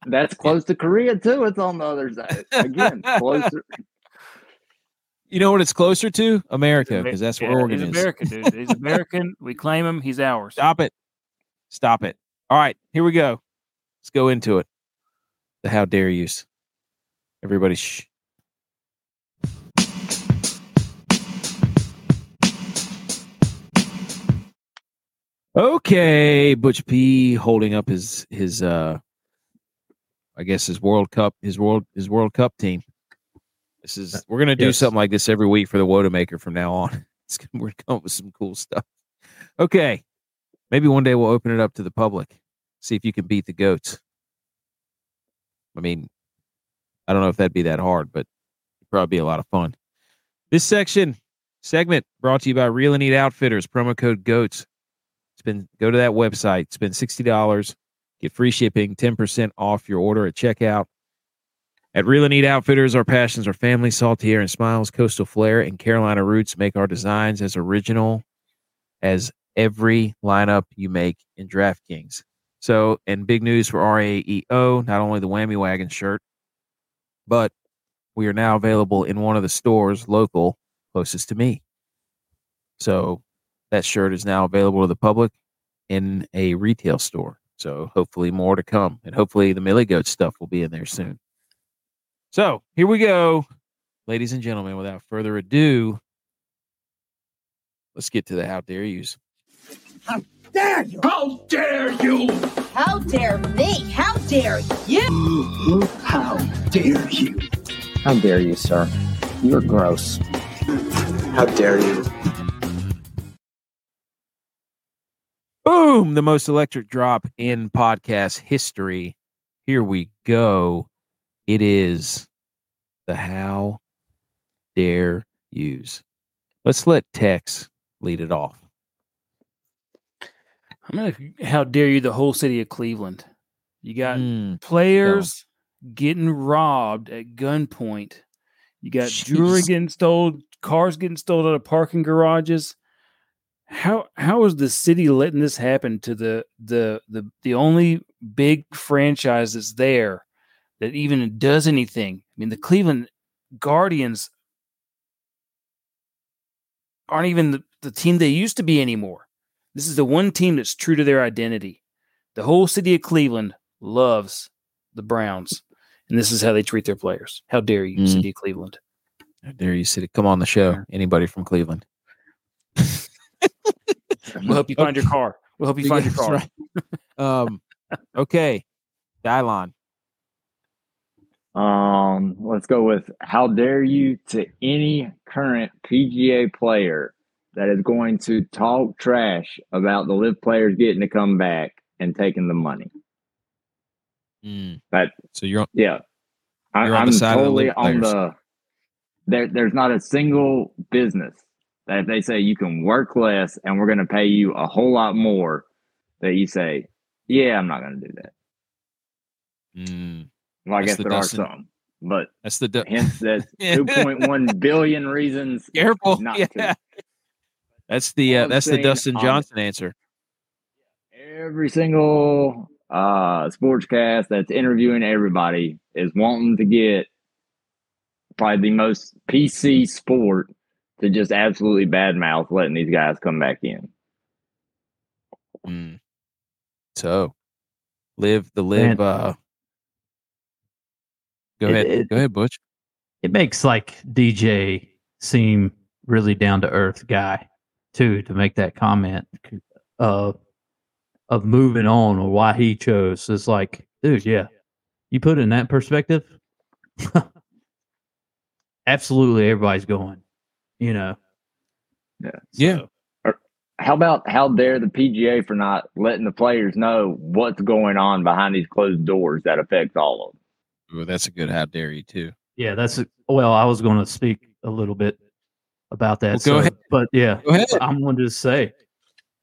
That's close to Korea too. It's on the other side. Again, closer. You know what it's closer to? America, because that's Amer- where yeah, Oregon he's is. American, dude. He's American. We claim him. He's ours. Stop it. Stop it. All right, here we go. Let's go into it. The how dare yous. Everybody shh. Okay, Butch P holding up his his uh I guess his World Cup his world his World Cup team. This is we're gonna do Yes. something like this every week for the Wodamaker from now on. It's, we're gonna come up with some cool stuff. Okay. Maybe one day we'll open it up to the public. See if you can beat the goats. I mean, I don't know if that'd be that hard, but it'd probably be a lot of fun. This section segment brought to you by Real and Eat Outfitters, promo code GOATS. Spend go to that website, spend sixty dollars, get free shipping, ten percent off your order at checkout. At Really and Eat Outfitters, our passions are family, salty air and smiles, coastal flair, and Carolina roots make our designs as original as every lineup you make in DraftKings. So, and big news for RAEO, not only the Whammy Wagon shirt, but we are now available in one of the stores local closest to me. So, that shirt is now available to the public in a retail store. So, hopefully, more to come. And hopefully, the Millie Goat stuff will be in there soon. So, here we go. Ladies and gentlemen, without further ado, let's get to the how dare yous. How dare you? How dare you? How dare me? How dare you? How dare you? How dare you, sir? You're gross. How dare you? Boom! The most electric drop in podcast history. Here we go. It is the how dare use. Let's let Tex lead it off. I'm gonna. How dare you? The whole city of Cleveland. You got Mm, players getting robbed at gunpoint. You got jewelry getting stolen, cars getting stolen out of parking garages. How how is the city letting this happen to the the the the only big franchise that's there that even does anything? I mean, the Cleveland Guardians aren't even the, the team they used to be anymore. This is the one team that's true to their identity. The whole city of Cleveland loves the Browns, and this is how they treat their players. How dare you, Mm. city of Cleveland? how dare you, City? Come on the show. Anybody from Cleveland? We'll help you find your car. We'll help you find your car. right. Um, okay, Dylon. Um, let's go with how dare you to any current PGA player that is going to talk trash about the LIV players getting to come back and taking the money. Mm. That- so you're on, Yeah. I, You're on I'm the side of the totally on the there there's not a single business that if they say you can work less and we're gonna pay you a whole lot more that you say, Yeah, I'm not gonna do that. mm, Well, I guess the there are some. But that's the du- hence that 2.1 billion reasons careful. not yeah, to. that's the uh, that's the Dustin on- Johnson answer. Every single uh sportscast that's interviewing everybody is wanting to get probably the most PC sport to just absolutely badmouth letting these guys come back in. Mm. So, live the live. Man. uh Go It- ahead. it- Go ahead, Butch. it makes like DJ seem really down to earth guy too to make that comment of of moving on or why he chose. It's like, dude, yeah, you put it in that perspective. absolutely, everybody's going. You know, Yeah. Yeah. So, how about how dare the PGA for not letting the players know what's going on behind these closed doors that affects all of them? Well, that's a good how dare you too. yeah, that's well. I was going to speak a little bit about that. Well, go so- ahead. but yeah, Go ahead. I'm going to say,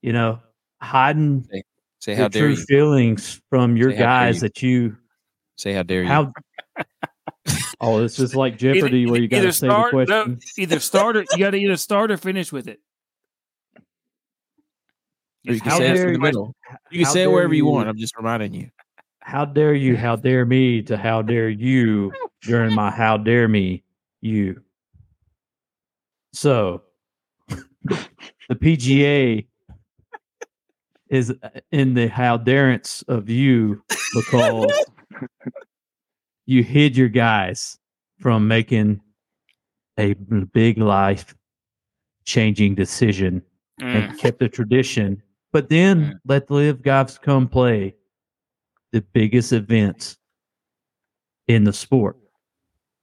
you know, hiding Say the how dare true you. feelings from your Say guys you. that you Say how dare you. how. oh, this is like Jeopardy where you got to say the question. no, either start or you got to either start or finish with it. Or you can How say it dare from the you- middle. You can say it wherever you you- want. I'm just reminding you. How dare you? How dare me to how dare you during my how dare me you. So the PGA is in the how darence of you because you hid your guys from making a big life changing decision Mm. and kept the tradition, but then let the LIV guys come play the biggest events in the sport.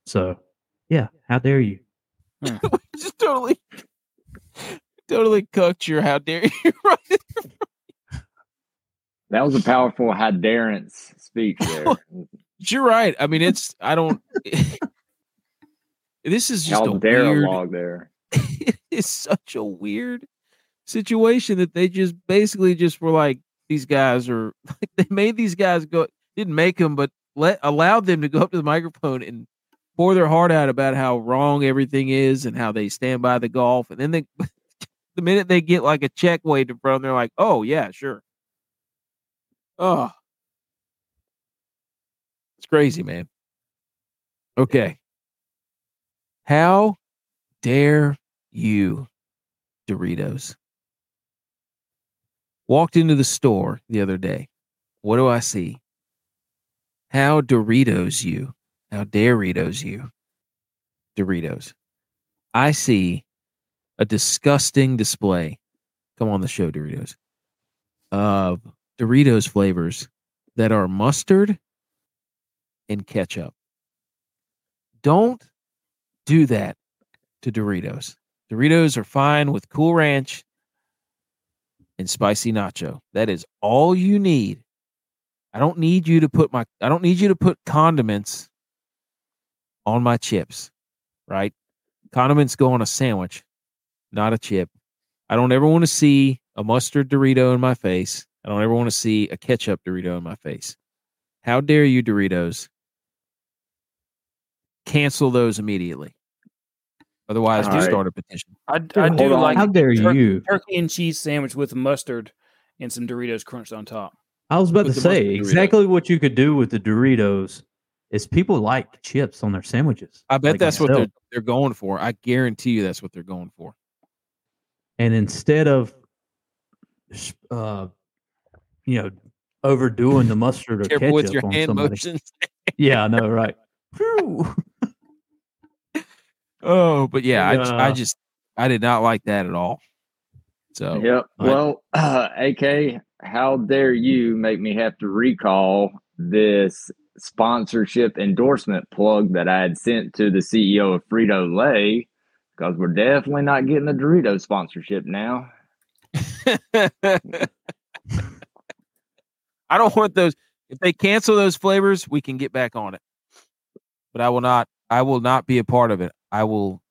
So, yeah, how dare you? just totally, totally cooked your how dare you. right? That was a powerful Hydarance speech there. You're right. I mean, it's I don't. this is just a Caldera weird. log there. it's such a weird situation that they just basically just were like these guys are like they made these guys go didn't make them but let allowed them to go up to the microphone and pour their heart out about how wrong everything is and how they stand by the golf and then they the minute they get like a check waved in front they're like oh yeah sure oh it's crazy man okay how dare you Doritos. Walked into the store the other day. What do I see? How Doritos you. How Doritos you. Doritos. I see a disgusting display. Come on the show, Doritos. Of Doritos flavors that are mustard and ketchup. Don't do that to Doritos. Doritos are fine with Cool Ranch and spicy nacho. That is all you need. I don't need you to put my I don't need you to put condiments on my chips, right? Condiments go on a sandwich, not a chip. I don't ever want to see a mustard Dorito in my face. I don't ever want to see a ketchup Dorito in my face. How dare you, Doritos? Cancel those immediately. Otherwise, All we right. start a petition. I, I do on. like How dare tur- you? turkey and cheese sandwich with mustard and some Doritos crunched on top. I was about With to say exactly what you could do with the Doritos is people like chips on their sandwiches. I bet like that's what they're they're going for. I guarantee you that's what they're going for. and instead of uh you know overdoing the mustard or Careful ketchup with your on hand somebody. motions. Yeah, I know, right? Oh, but yeah, I, just- I just I did not like that at all. So Yep. I- Well, uh, AK, how dare you make me have to recall this sponsorship endorsement plug that I had sent to the CEO of Frito Lay? Because we're definitely not getting the Dorito sponsorship now. I don't want those. If they cancel those flavors, we can get back on it. But I will not. I will not be a part of it. I will.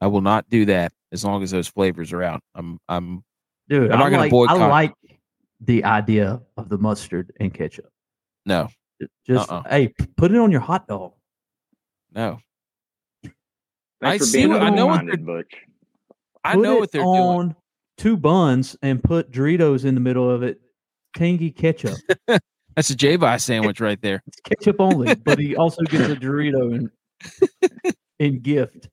I will not do that as long as those flavors are out. I'm. I'm. Dude, I'm I not gonna like, boycott. I like the idea of the mustard and ketchup. No. Just Uh-uh. hey, put it on your hot dog. No. Thanks I for see being what- I know what open-minded, Butch. I know what they're on doing. two buns and put Doritos in the middle of it. Tangy ketchup. That's a Javi sandwich right there. It's ketchup only, but he also gets a Dorito in in gift.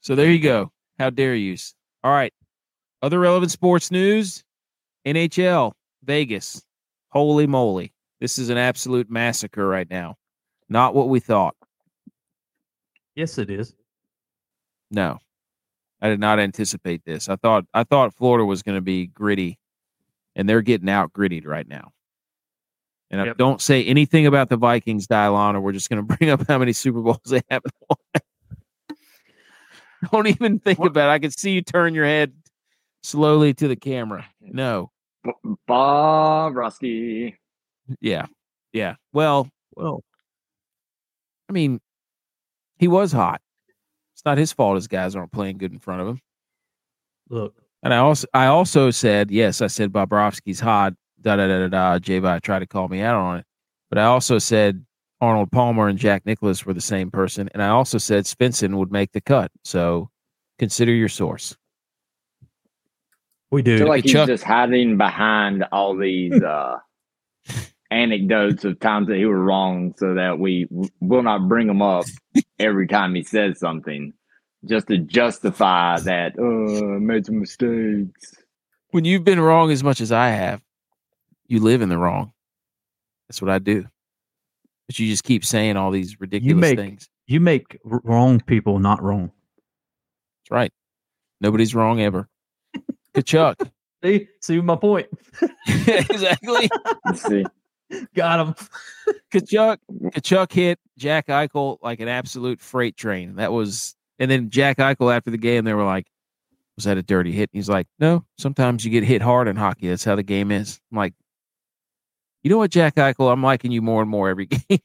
So there you go. How dare you? All right. Other relevant sports news NHL, Vegas. Holy moly. This is an absolute massacre right now. Not what we thought. Yes, it is. No. I did not anticipate this. I thought I thought Florida was going to be gritty and they're getting out grittied right now. And I Yep. don't say anything about the Vikings, Dylon, or we're just going to bring up how many Super Bowls they won. don't even think What- about it. I can see you turn your head slowly to the camera. No. Bobrovsky. Yeah. Yeah. Well, Well, I mean, he was hot. It's not his fault his guys aren't playing good in front of him. look, And I also I also said, yes, I said Bobrovsky's hot, da da da da da. J tried to call me out on it. But I also said Arnold Palmer and Jack Nicklaus were the same person. And I also said Svensson would make the cut. So consider your source. We I do. feel like he's Chuck- just hiding behind all these uh, anecdotes of times that he was wrong, so that we w- will not bring him up every time he says something, just to justify that. Oh, I made some mistakes. When you've been wrong as much as I have, you live in the wrong. That's what I do. But you just keep saying all these ridiculous make- things. you make wrong people not wrong. That's right. Nobody's wrong ever. Tkachuk. See, see my point. exactly. Let's see. Got him. Tkachuk. Tkachuk hit Jack Eichel like an absolute freight train. That was, and then Jack Eichel after the game, they were like, "Was that a dirty hit?" And he's like, "No. Sometimes you get hit hard in hockey. That's how the game is." I'm like, you know what, Jack Eichel? I'm liking you more and more every game.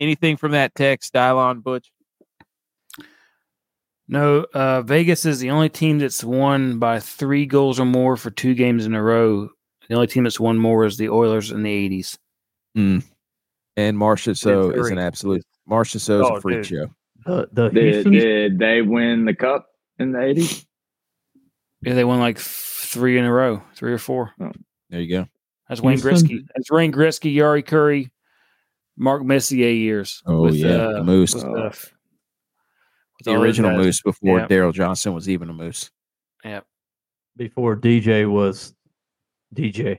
Anything from that text, Dylon Butch? No, uh, Vegas is the only team that's won by three goals or more for two games in a row. The only team that's won more is the Oilers in the 80s. And Marchessault is an absolute. Marchessault is Oh, a freak dude. show. The the Did, did they win the cup in the 80s? Yeah, they won like three in a row, three or four. There you go. That's Wayne Houston- Gretzky. That's Wayne Gretzky, Jari Kurri, Mark Messier years. Oh with, yeah, uh, the Moose, with, Oh. uh, with the original. Moose before Yeah. Daryl Johnson was even a Moose. Yeah. before DJ was DJ.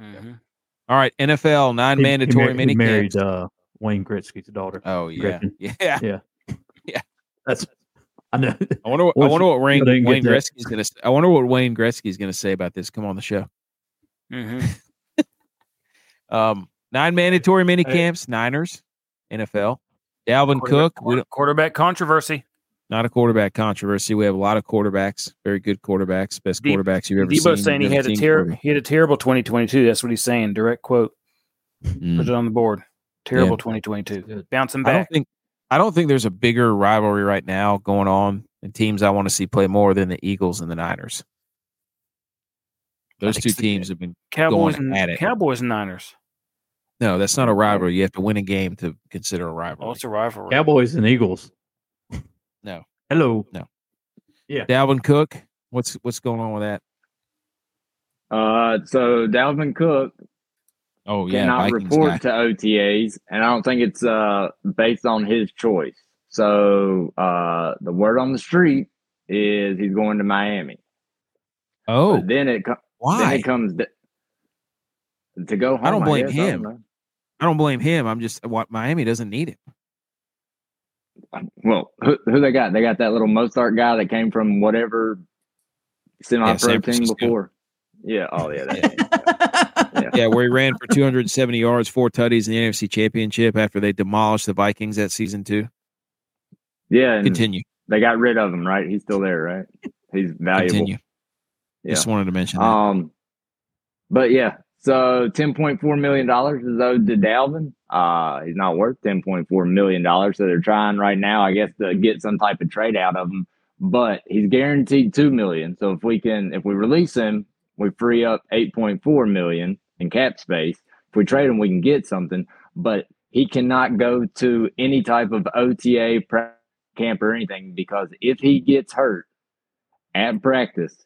Mhm. All right, NFL nine He- mandatory he, mar- mini he married uh, Wayne Gretzky's daughter. Oh yeah, Griffin. yeah. yeah. That's I know. I wonder. What, I wonder what Wayne, I Wayne. Gretzky's gonna. I wonder what Wayne Gretzky's gonna say about this. Come on the show. Mhm. Um, nine mandatory mini Hey. camps. Niners, NFL. Dalvin Cook. We don't, quarterback controversy. not a quarterback controversy. We have a lot of quarterbacks. Very good quarterbacks. Best Deep- quarterbacks you've ever seen. Deebo's saying he You've had a seen ter- he had a terrible 2022. That's what he's saying. Direct quote. Mm. Put it on the board. Terrible Yeah. 2022. Good. Bouncing I don't back. think. I don't think there's a bigger rivalry right now going on and teams I want to see play more than the Eagles and the Niners. Those two so. teams have been Cowboys going and at it. Cowboys and Niners. no. That's not a rivalry. You have to win a game to consider a rivalry. Oh, it's a rivalry. Cowboys and Eagles. No. Hello. No. Yeah. Dalvin Cook. What's what's going on with that? Uh, so Dalvin Cook Oh yeah, cannot Vikings report guy. to OTAs, and I don't think it's uh based on his choice. So uh, the word on the street is he's going to Miami. Oh, But then it co- then why? it comes to, to go home. I don't blame guess. him. don't I don't blame him. I'm just what Miami doesn't need him. Uh, well, who, who they got? They got that little Mostert guy that came from whatever semi-pro San team before. Yeah. Oh yeah. That, Yeah, where he ran for 270 yards, four tutties in the NFC Championship after they demolished the Vikings that season two. yeah. Continue, they got rid of him, right? He's still there, right? He's valuable. continue. Yeah. Just wanted to mention that. Um, but yeah, so ten point four million dollars is owed to Dalvin. Uh, he's not worth ten point four million dollars, so they're trying right now, I guess, to get some type of trade out of him. But he's guaranteed two million. So if we can, if we release him, we free up eight point four million in cap space. If we trade him, we can get something. But he cannot go to any type of OTA camp or anything because if he gets hurt at practice,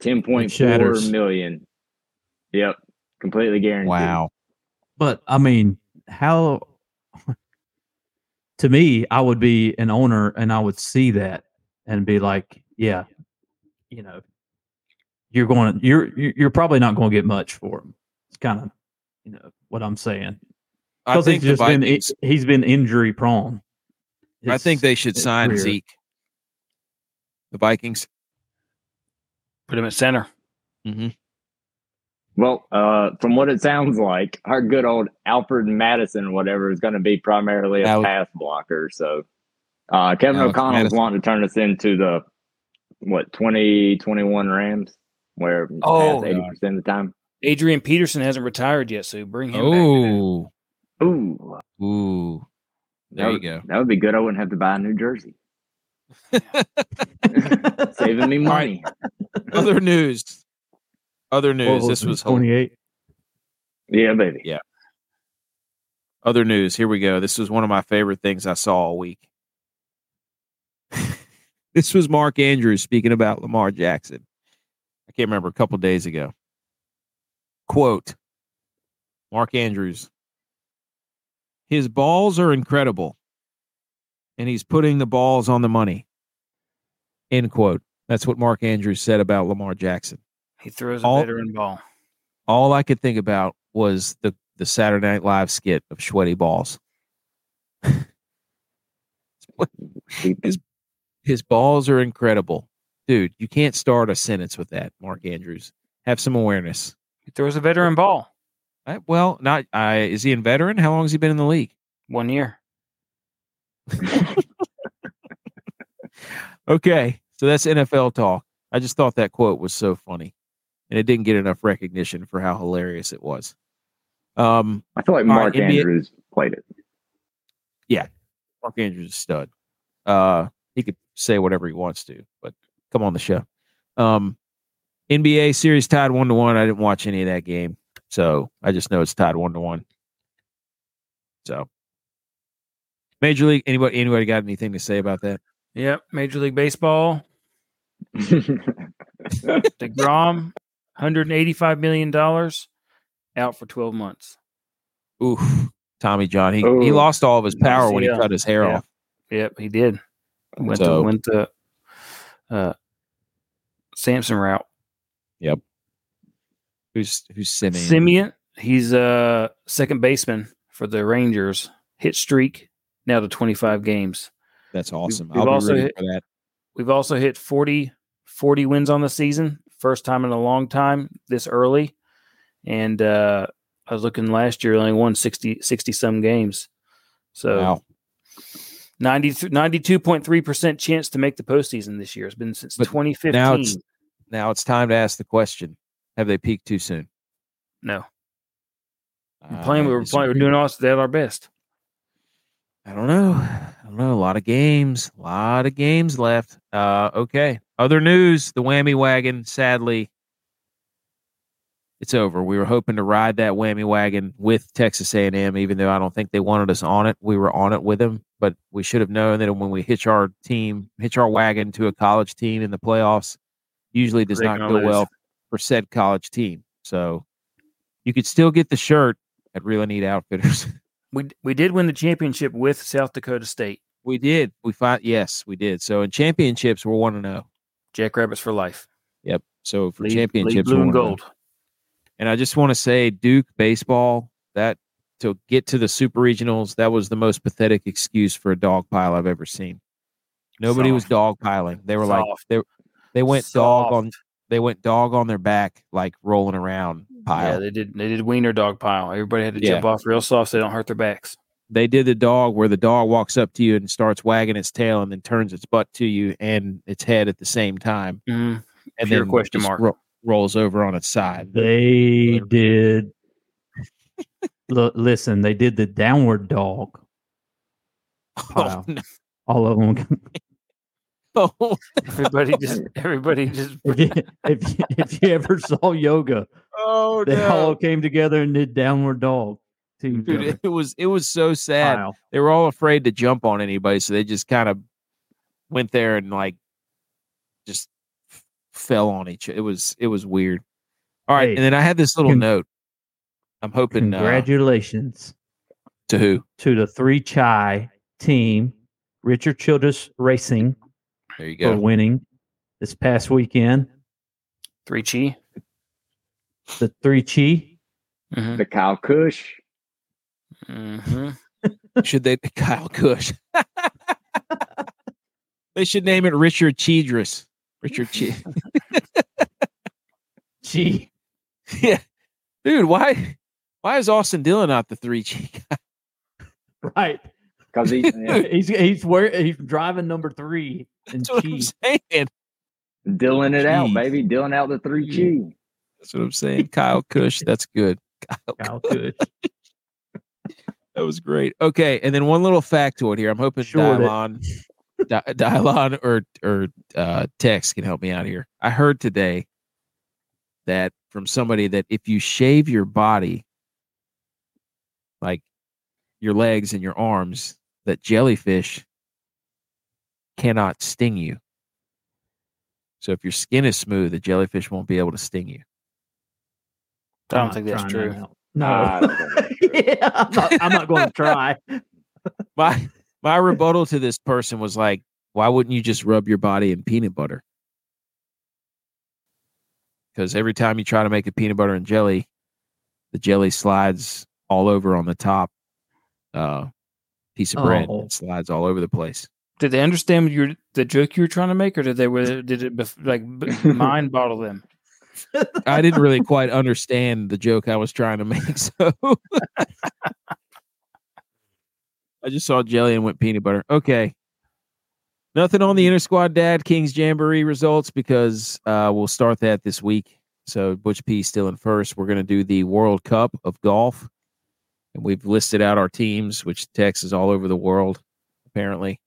ten point four shatters. million. Yep, completely guaranteed. wow. But I mean, how to me, I would be an owner and I would see that and be like, yeah, you know, you're going to, you're, you're you're probably not going to get much for him. It's kind of, you know, what I'm saying. I Because think he's the just been, Vikings. he's been injury prone. I think they should sign career. Zeke. The Vikings. Put him at center. Well, uh, from what it sounds like, our good old Alfred Madison, whatever, is going to be primarily a Alex- pass blocker. So uh, Kevin Alex O'Connell's Madison. wanting to turn us into the what twenty twenty one Rams, where Oh, eighty percent of the time. Adrian Peterson hasn't retired yet, so bring him back. Oh, Ooh, ooh. that There you would- go. That would be good. I wouldn't have to buy a new jersey. Saving me All right. money. Other news. Other news. What This it, was hilarious. 28. Yeah, baby. Yeah. Other news. Here we go. This was one of my favorite things I saw all week. this was Mark Andrews speaking about Lamar Jackson. I can't remember a couple days ago. Quote Mark Andrews. His balls are incredible. And he's putting the balls on the money. End quote. That's what Mark Andrews said about Lamar Jackson. He throws a All- veteran ball. All I could think about was the, the Saturday Night Live skit of sweaty balls. his, his balls are incredible. Dude, you can't start a sentence with that, Mark Andrews. Have some awareness. He throws a veteran ball. Uh, well, not uh, is he a veteran? How long has he been in the league? One year. Okay, so that's NFL talk. I just thought that quote was so funny, and it didn't get enough recognition for how hilarious it was. Um, I feel like Mark Andrews played it. Yeah, Mark Andrews is stud. Uh, he could say whatever he wants to, but come on the show. Um, NBA series tied one to one. I didn't watch any of that game, so I just know it's tied one to one. So, Major League. Anybody? Anybody got anything to say about that? Yep. Major League Baseball. DeGrom, $185 million out for 12 months. Oof, Tommy John. He he lost all of his power when he cut his hair Yeah. off. Yep, he did. Went So- to went the uh Samson route. Yep. Who's who's Semien? Semien, he's uh second baseman for the Rangers. Hit streak now to 25 games. That's awesome. we've I'll be also hit- for that. We've also hit 40 40 wins on the season. First time in a long time this early. And uh I was looking last year only won 60 60 some games. So Wow. 90 92.3% chance to make the postseason this year. It's been since But 2015. Now it's now it's time to ask the question: Have they peaked too soon? no. We're Uh, playing, we were playing, we're doing all at our best. I don't know. I don't know. A lot of games. A lot of games left. Uh, okay. Other news: the whammy wagon. Sadly, it's over. We were hoping to ride that whammy wagon with Texas A&M, even though I don't think they wanted us on it. We were on it with them, but we should have known that when we hitch our team, hitch our wagon to a college team in the playoffs, usually does They're not go lose. well for said college team. So you could still get the shirt at Real Neat Outfitters. We we did win the championship with South Dakota State. We did. We find yes, we did. So in championships, we're one to oh. zero. Jackrabbits for life. Yep. So for Lead- lead championships, blue we're and 1-0. gold. And I just want to say, Duke baseball that to get to the super regionals, that was the most pathetic excuse for a dog pile I've ever seen. Nobody was dog piling. They were like they they went dog on Soft. They went dog on their back, like rolling around pile. Yeah, they did. They did wiener dog pile. Everybody had to Yeah. jump off real soft so they don't hurt their backs. they did the dog where the dog walks up to you and starts wagging its tail and then turns its butt to you and its head at the same time. Mhm. And Pure then question just mark. ro- rolls over on its side. They did. Look, listen, they did the downward dog. Oh, no. All of them. Oh, Everybody just. Everybody just. if, you, if, you, if you ever saw yoga, oh they no. all came together and did downward dog. To each Dude, other. it was it was so sad. Wow. They were all afraid to jump on anybody, so they just kind of went there and like just f- fell on each. It was it was weird. All right, Hey, and then I had this little con- note. I'm hoping uh, Congratulations to who? to the three chai team, Richard Childress Racing, There you for go. winning this past weekend. Three chi. The three chi. Mm-hmm. the Kyle Kush. Mm-hmm. Should they the Kyle Kush? they should name it Richard Chidris. Richard Chi. Chi. yeah, dude. Why why is Austin Dillon not the three Chi? Right. Because he, yeah, He's he's where he's driving number three in That's what I'm saying. dilling it out, baby. Dilling out the three chi. That's what I'm saying. Kyle Kush. That's good. Kyle Kyle Kush. That was great. Okay, and then one little factoid here. I'm hoping Sure that- Dylon, Di- Dylon or or uh, Tex can help me out here. I heard today that from somebody that if you shave your body, like your legs and your arms, that jellyfish cannot sting you. So if your skin is smooth, the jellyfish won't be able to sting you. I don't I'm think that's true. that. No, I don't think that's true. yeah, I'm not, I'm not going to try. My my rebuttal to this person was like, why wouldn't you just rub your body in peanut butter? Because every time you try to make a peanut butter and jelly, the jelly slides all over on the top uh, piece of bread. Oh. It slides all over the place. Did they understand your the joke you were trying to make, or did they were did it bef- like mind bottle them? I didn't really quite understand the joke I was trying to make, so I just saw jelly and went peanut butter. Okay. Nothing on the inter squad dad Kings Jamboree results because uh, we'll start that this week. So Butch P still in first. We're going to do the World Cup of golf, and we've listed out our teams, which Texas all over the world apparently.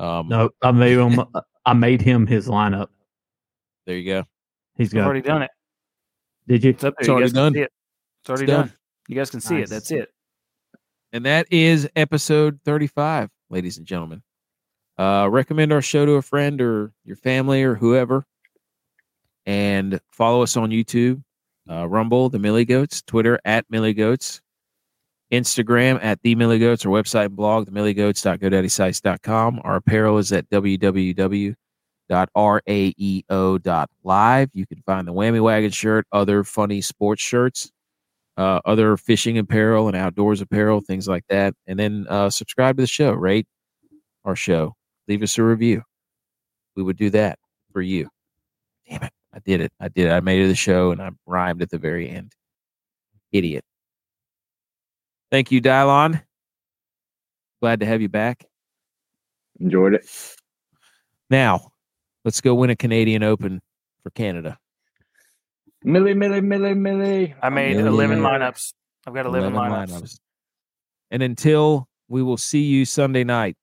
Um, No, I made him. I made him his lineup. there you go. He's I've got. already done it. Did you? It's up there. It's you already guys done. it. It's already It's done. done. You guys can see Nice. it. That's it. And that is episode 35, ladies and gentlemen. Uh, recommend our show to a friend or your family or whoever. And follow us on YouTube, uh, Rumble, The Millie Goats, Twitter at Millie Goats, Instagram at The Millie Goats, our website and blog, themillygoats.godaddysites.com. Our apparel is at www.raeo.live. You can find the Whammy Wagon shirt, other funny sports shirts uh, other fishing apparel and outdoors apparel, things like that. And then uh, subscribe to the show, rate our show, leave us a review. We would do that for you. Damn it. I did it. I did it. I made it the show and I rhymed at the very end. Idiot. Thank you, Dylon. Glad to have you back. Enjoyed it. Now, let's go win a Canadian Open for Canada. Millie, Millie, Millie, Millie. I made Yeah, eleven lineups. I've got eleven, 11 lineups. And until we will see you Sunday night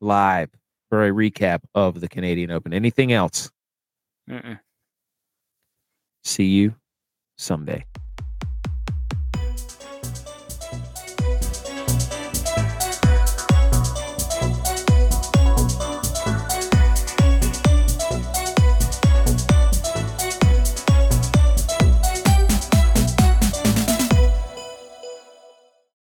live for a recap of the Canadian Open. Anything else? Mm-mm. See you someday.